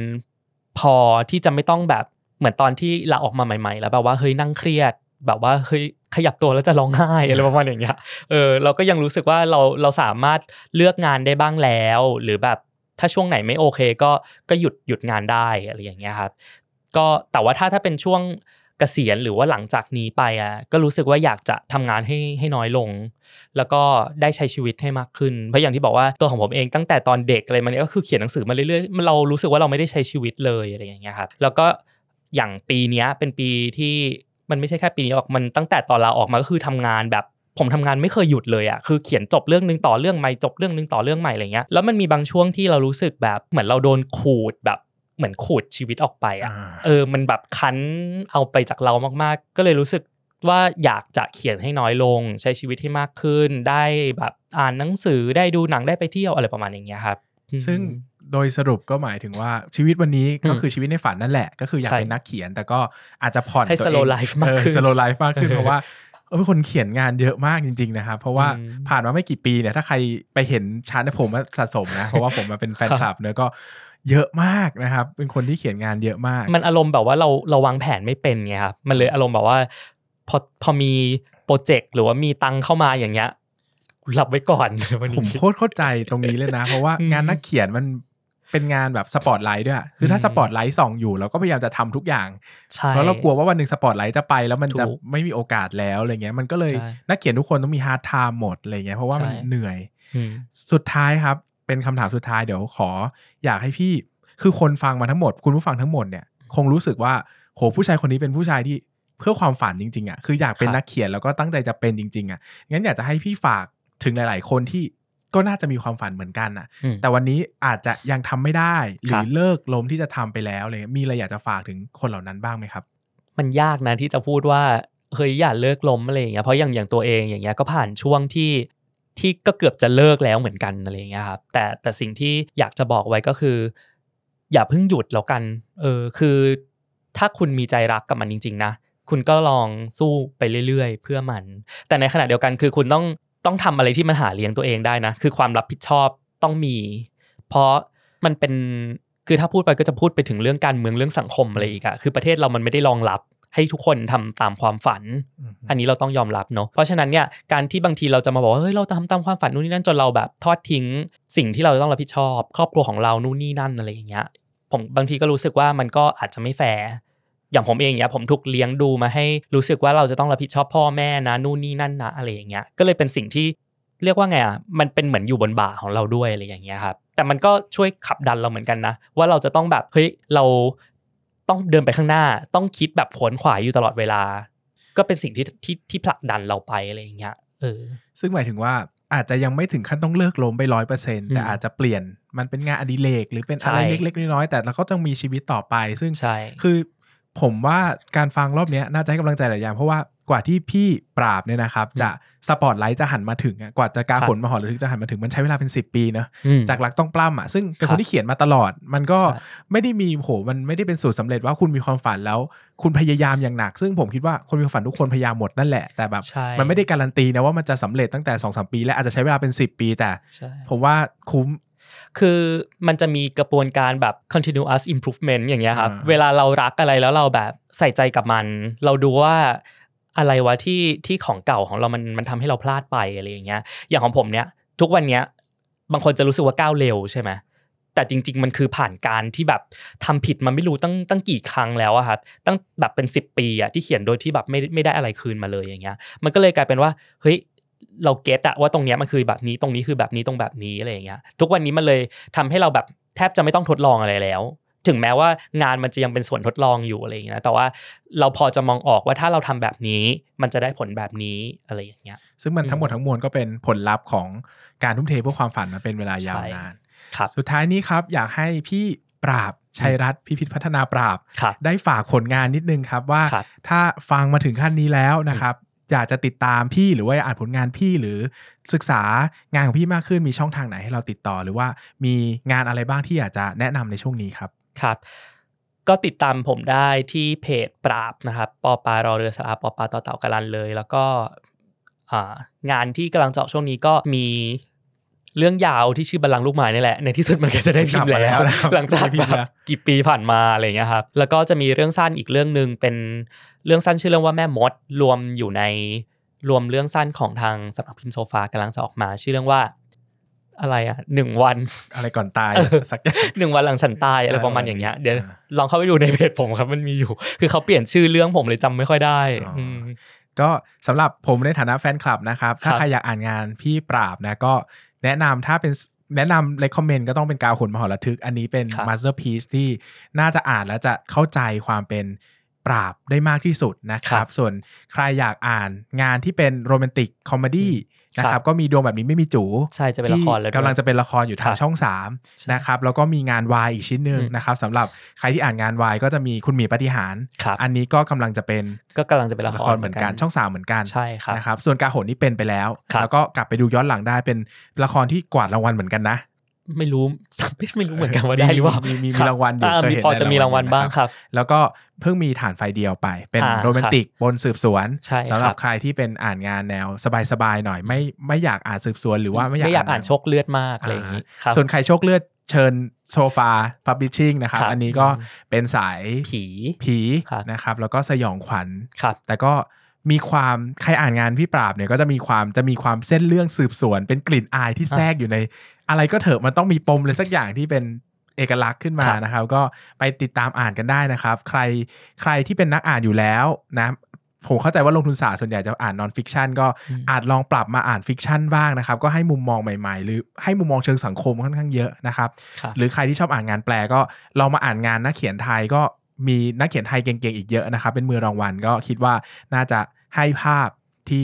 พอที่จะไม่ต้องแบบเหมือนตอนที่เราออกมาใหม่ ๆ แล้วแบบว่าเฮ้ยนั่งเครียด แบบว่าเฮ้ยขยับตัวแล้วจะร้องไห้อะไรประมาณอย่างเงี้ยเออเราก็ยังรู้สึกว่าเราเราสามารถเลือกงานได้บ้างแล้ว หรือแบบถ้าช่วงไหนไม่โอเคก็ก็หยุดหยุดงานได้อะไรอย่างเงี้ยครับก็แต่ว่าถ้าถ้าเป็นช่วงเกษียณหรือว่าหลังจากนี้ไปอะก็รู้สึกว่าอยากจะทำงานให้ให้น้อยลง แล้วก็ได้ใช้ชีวิตให้มากขึ้น เพราะอย่างที่บอกว่าตัวของผมเองตั้งแต่ตอนเด็กอะไรมันก็คือเขียนหนังสือมาเรื่อยๆมันเรารู้สึกว่าเราไม่ได้ใช้ชีวิตเลยอะไรอย่างเงี้ยครับแล้วก็อย่างปีนี้เป็นปีที่ มันไม่ใช่แค่ปีนี้หรอกมันตั้งแต่ตอนเราออกมาก็คือทำงานแบบผมทำงานไม่เคยหยุดเลยอะคือเขียนจบเรื่องหนึงต่อเรื่องใหม่จบเรื่องหนึงต่อเรื่องใหม่อะไรเงี้ยแล้วมันมีบางช่วงที่เรารู้สึกแบบเหมือนเราโดนขูดแบบเหมือนขูดชีวิตออกไปอะอ่าเออมันแบบคั้นเอาไปจากเรามากๆ ก็เลยรู้สึกว่าอยากจะเขียนให้น้อยลง ใช้ชีวิตให้มากขึ้น ได้แบบอ่านหนังสือได้ดูหนังได้ไปเที่ยวอะไรประมาณอย่างเงี้ยครับซึ่งอืม โดยสรุปก็หมายถึงว่าชีวิตวันนี้ก็อืมคือชีวิตในฝันนั่นแหละ ก็คืออยากใช่เป็นนักเขียน แต่ก็อาจจะผ่อนให้ตัวเอง slow life มากขึ้นสโลไลฟ์มากขึ้นเออเพราะว่าเออเป็นคนเขียนงานเยอะมากจริงๆนะครับ เพราะว่าอืมผ่านมาไม่กี่ปีเนี่ยถ้าใครไปเห็นชาร์ตผมว่าสะสมนะเพราะว่าผมมาเป็นแฟนครับคลับเนอะก็เยอะมากนะครับ เป็นคนที่เขียนงานเยอะมาก มันอารมณ์แบบว่าเราเราวางแผนไม่เป็นไงครับมันเลยอารมณ์แบบว่าพอพอมีโปรเจกต์หรือว่ามีตังค์เข้ามาอย่างเงี้ยรับไว้ก่อนวันผมนี้โคตรเข้าใจตรงนี้เลยนะ เพราะว่าอืมงานนักเขียนมัน เป็นงานแบบสปอตไลท์ด้วยอะคือถ้าอืมสปอตไลท์ส่องอยู่เราก็พยายามจะทำทุกอย่างใช่เพราะเรากลัวว่าวันหนึ่งสปอตไลท์จะไปแล้วมันจะถูกไม่มีโอกาสแล้วอะไรเงี้ย มันก็เลยใช่นักเขียนทุกคนต้องมี hard time หมดอะไรเงี้ยเพราะว่ามันใช่เหนื่อยอืมสุดท้ายครับ เป็นคำถามสุดท้ายเดี๋ยวขอ อยากให้พี่คือคนฟังมาทั้งหมด คุณผู้ฟังทั้งหมดเนี่ยคงรู้สึกว่าโหผู้ชายคนนี้เป็นผู้ชายที่เพื่อความฝันจริงๆอะคืออยากเป็นครับนักเขียนแล้วก็ตั้งใจจะเป็นจริง ๆอะงั้นอยากจะให้พี่ฝากถึงหลาย ๆ คนที่ ก็น่าจะมีความฝันเหมือนกันอะอืมแต่วันนี้อาจจะยังทำไม่ได้หครืรัอบเลิกล้มที่จะทำไปแล้วเลยมีอะไรอยากจะฝากถึงคนเหล่านั้นบ้างไหมครับ มันยากนะที่จะพูดว่าเฮ้ยอย่าเลิกล้มอะไรอย่างเงี้ยเพราะอย่างอย่างตัวเองอย่างเงี้ยก็ผ่านช่วงที่ที่ก็เกือบจะเลิกแล้วเหมือนกันอะไรอย่างเงี้ยครับแต่แต่สิ่งที่อยากจะบอกไว้ก็คือ อย่าเพิ่งหยุดแล้วกันเออคือถ้าคุณมีใจรักกับมันจริง ๆ นะ คุณก็ลองสู้ไปเรื่อย ๆ เพื่อมัน แต่ในขณะเดียวกันคือคุณต้อง ต้องทำอะไรที่มันหาเลี้ยงตัวเองได้นะ คือความรับผิดชอบต้องมี เพราะมันเป็นคือถ้าพูดไปก็จะพูดไปถึงเรื่องการเมืองเรื่องสังคมอะไรอีกอะคือประเทศเรามันไม่ได้รองรับให้ทุกคนทำตามความฝัน อันนี้เราต้องยอมรับเนาะ เพราะฉะนั้นเนี่ยการที่บางทีเราจะมาบอกว่าเฮ้ยเราทำตามความฝันนู่นนี่นั่นจนเราแบบทอดทิ้ง สิ่งที่เราต้องรับผิดชอบ ครอบครัวของเรานู่นนี่นั่นอะไรอย่างเงี้ย ผมบางทีก็รู้สึกว่ามันก็อาจจะไม่แฟร์ อย่างผมเองเนี่ยผมถูกเลี้ยงดูมาให้รู้สึกว่าเราจะต้องรับผิดชอบพ่อแม่นะนู่นนี่นั่นนะอะไรอย่างเงี้ยก็เลยเป็นสิ่งที่เรียกว่าไงอะมันเป็นเหมือนอยู่บนบ่าของเราด้วยอะไรอย่างเงี้ยครับแต่มันก็ช่วยขับดันเราเหมือนกันนะ ว่าเราจะต้องแบบเฮ้ยเราต้องเดินไปข้างหน้า ต้องคิดแบบขวนขวายอยู่ตลอดเวลา ก็เป็นสิ่งที่ที่ที่ผลักดันเราไปอะไรอย่างเงี้ยเออซึ่งหมายถึงว่าอาจจะยังไม่ถึงขั้นต้องเลิกล้มไปร้อยเปอร์เซ็นต์แต่อืมอาจจะเปลี่ยนมันเป็นงานอดิเรกหรือเป็นใช่อะไรเล็กๆน้อยๆแต่เราก็ต้องมีชีวิตต่อไป ซึ่งใช่คือ ผมว่าการฟังรอบเนี้ยน่าจะให้กำลังใจหลายอย่างเพราะว่ากว่าที่พี่ปราบเนี่ยนะครับ จะสปอตไลท์จะหันมาถึงอะกว่าจะกาครับขนมาหอระทึกจะหันมาถึงมันใช้เวลาเป็น 10 ปีเนอะอืมจากรักต้องปล้ำอะซึ่งเป็นคครับนที่เขียนมาตลอด มันก็ใช่ไม่ได้มีโหมันไม่ได้เป็นสูตรสำเร็จว่าคุณมีความฝันแล้ว คุณพยายามอย่างหนัก ซึ่งผมคิดว่าคนมีความฝันทุกคนพยายามหมดนั่นแหละแต่แบบใช่มันไม่ได้การันตีนะว่ามันจะสำเร็จตั้งแต่2อสปี และอาจจะใช้เวลาเป็น 10 ปี แต่ใช่ผมว่าคุ้ม คือมันจะมีกระบวนการแบบ continuous improvement อย่างเงี้ยครับอ่าเวลาเรารักอะไรแล้วเราแบบใส่ใจกับมัน เราดูว่าอะไรวะที่ที่ของเก่าของเรามันมันทำให้เราพลาดไปอะไรอย่างเงี้ย อย่างของผมเนี้ยทุกวันเนี้ยบางคนจะรู้สึกว่าก้าวเร็วใช่ไหมแต่จริง ๆ มันคือผ่านการที่แบบทำผิดมันไม่รู้ตั้งตั้งกี่ครั้งแล้วอะครับตั้งแบบเป็น 10 ปีอะที่เขียนโดยที่แบบไม่ไม่ได้อะไรคืนมาเลยอย่างเงี้ย มันก็เลยกลายเป็นว่าเฮ้ย เราเก็ตอะว่าตรงเนี้ยมันคือแบบนี้ตรงนี้คือแบบนี้ตรงแบบนี้อะไรอย่างเงี้ยทุกวันนี้มันเลยทำให้เราแบบแทบจะไม่ต้องทดลองอะไรแล้ว ถึงแม้ว่างานมันจะยังเป็นส่วนทดลองอยู่อะไรอย่างเงี้ยแต่ว่าเราพอจะมองออกว่าถ้าเราทำแบบนี้ มันจะได้ผลแบบนี้อะไรอย่างเงี้ย ซึ่งมันอืมทั้งหมดทั้งมวลก็เป็นผลลัพธ์ของการทุ่มเทเพื่อความฝันมาเป็นเวลายาวนานครับสุดท้ายนี้ครับอยากให้พี่ปราบชัยรัตน์พิพิธพัฒนาปราบครับได้ฝากผลงานนิดนึงครับว่าครับถ้าฟังมาถึงขั้นนี้แล้วนะครับ อยากจะติดตามพี่หรือว่าอ่านผลงานพี่หรือศึกษางานของพี่มากขึ้นมีช่องทางไหนให้เราติดต่อ หรือว่ามีงานอะไรบ้างที่อยากจะแนะนำในช่วงนี้ครับครับ ก็ติดตามผมได้ที่เพจปราบนะครับปอปารอเรือสาปอปาต่อเต่ากาลันเลย แล้วก็งานที่กำลังเจาะช่วงนี้ก็มี เรื่องยาวที่ชื่อบัลลังก์ลูกไม้นี่แหละ ในที่สุดมันก็จะได้พิมพ์กลับมาแล้แล้ววนะครับหลังจากได้พิมพ์แบแล้วบกี่ปีผ่านมาอะไรอย่างเงี้ยครับแล้วก็จะมีเรื่องสั้นอีกเรื่องหนึ่งเป็นเรื่องสั้นชื่อเรื่องว่าแม่มดรวมอยู่ในรวมเรื่องสั้นของทางสำนักพิมพ์โซฟากำลังจะออกมา ชื่อเรื่องว่าอะไรอะหนึ่งวันอะไรก่อนตายเออสักอย่างหนึ่งวันหลังฉันตายอะไรเออประมาณอย่างเงี้ยเดี๋ยวอ่าลองเข้าไปดูในเพจผมครับมันมีอยู่ คือเขาเปลี่ยนชื่อเรื่องผมเลยจำไม่ค่อยได้อ๋ออืมก็สำหรับผมในฐานะแฟนคลับนะครับ ถ้าครับใครอยากอ่านงานพี่ปราปต์นะก็ แนะนำถ้าเป็นแนะนำ recommend ก็ต้องเป็นกาหลมหรทึก อันนี้เป็นครับ masterpiece ที่น่าจะอ่านแล้วจะเข้าใจความเป็น ปราปต์ได้มากที่สุดนะครับ ส่วนใครอยากอ่านงานที่เป็น romantic comedy นะคครัรับบก็มีดวงแบบนี้ไม่มีจู๋ใช่จะเป็นละครแล้วที่ด้วยกำลังจะเป็นละครอยู่ทางครับช่องใช่3นะครับแล้วก็มีงานวายอีกชิ้นหนึ่งอืมนะครับสำหรับใครที่อ่านงานวายก็จะมีคุณหมีปฏิหารครับอันนี้ก็กำลังจะเป็นก็กำลังจะเป็นละละคครรเหมือนกันช่องสามเหมือนกันใช่ครับนะครับส่วนกาโหนนี่เป็นไปแล้วครับแล้วก็กลับไปดูย้อนหลังได้เป็นละครที่กวาดรางวัลเหมือนกันนะ ไม่รู้ไม่รู้เหมือนกันว่าได้หรือเปล่ามีมีมีคบรางวัลอยู่อ่าเคยมีเห็นพอในจะมีรางวัลรางวัลบ้างนะครับครับ แล้วก็เพิ่งมีฐานไฟเดียวไป เป็นอ่าโรแมนติกบนสืบสวนใช่สำหรับครับใครที่เป็นอ่านงานแนวสบายๆหน่อยไม่ไม่อยากอ่านสืบสวนหรือว่าไม่อยากไม่อยากอ่านหโชคเลือดมากอะไรอย่างนี้ครับส่วนใครโชคเลือดเชิญ Sofa Publishing นะครับครับอันนี้ก็อืมเป็นสายผีผีครับนะครับ แล้วก็สยองขวัญครับแต่ก็มีความใครอ่านงานพี่ปราปต์เนี่ยก็จะมีความจะมีความเส้นเรื่องสืบสวน เป็นกลิ่นอายที่แทรกอยู่ใน อะไรก็เถอะมันต้องมีปมเลยสักอย่างที่เป็นเอกลักษณ์ขึ้นมาครับนะครับ ก็ไปติดตามอ่านกันได้นะครับ ใครใครที่เป็นนักอ่านอยู่แล้วนะผมเข้าใจว่าลงทุนศาสตร์ส่วนใหญ่จะอ่าน non-fiction ก็อืมอาจลองปรับมาอ่าน fiction บ้างนะครับ ก็ให้มุมมองใหม่ๆ หรือให้มุมมองเชิงสังคมค่อนข้างเยอะนะครับครับ หรือใครที่ชอบอ่านงานแปลก็ลองมาอ่านงานนักเขียนไทยก็มีนักเขียนไทยเก่งๆอีกเยอะนะครับ เป็นมือรางวัลก็คิดว่าน่าจะให้ภาพที่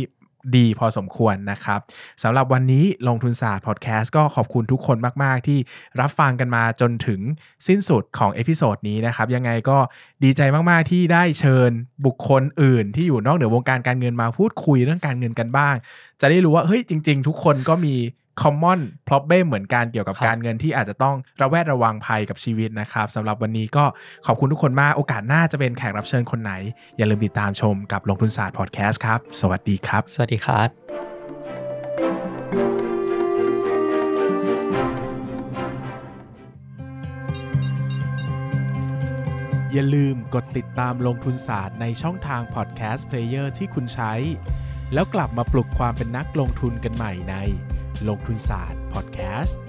ดีพอสมควรนะครับสำหรับวันนี้ลงทุนศาสตร์พอดแคสต์ก็ขอบคุณทุกคนมาก ๆ ที่รับฟังกันมาจนถึงสิ้นสุดของ episode นี้นะครับ ยังไงก็ดีใจมาก ๆ ที่ได้เชิญบุคคลอื่น ที่อยู่นอกเหนือวงการการเงินมาพูดคุยเรื่องการเงินกันบ้าง จะได้รู้ว่าเฮ้ยจริง ๆ ทุกคนก็มี common problem เหมือนกันเกี่ยวกับครับการเงินที่อาจจะต้องระแวดระวังภัยกับชีวิตนะครับสำหรับวันนี้ก็ขอบคุณทุกคนมาก โอกาสหน้าจะเป็นแขกรับเชิญคนไหน อย่าลืมติดตามชมกับลงทุนศาสตร์พอดแคสต์ครับ สวัสดีครับ สวัสดีครับอย่าลืมกดติดตามลงทุนศาสตร์ในช่องทาง podcast player ที่คุณใช้ แล้วกลับมาปลุกความเป็นนักลงทุนกันใหม่ใน ลงทุนศาสตร์พอดแคสต์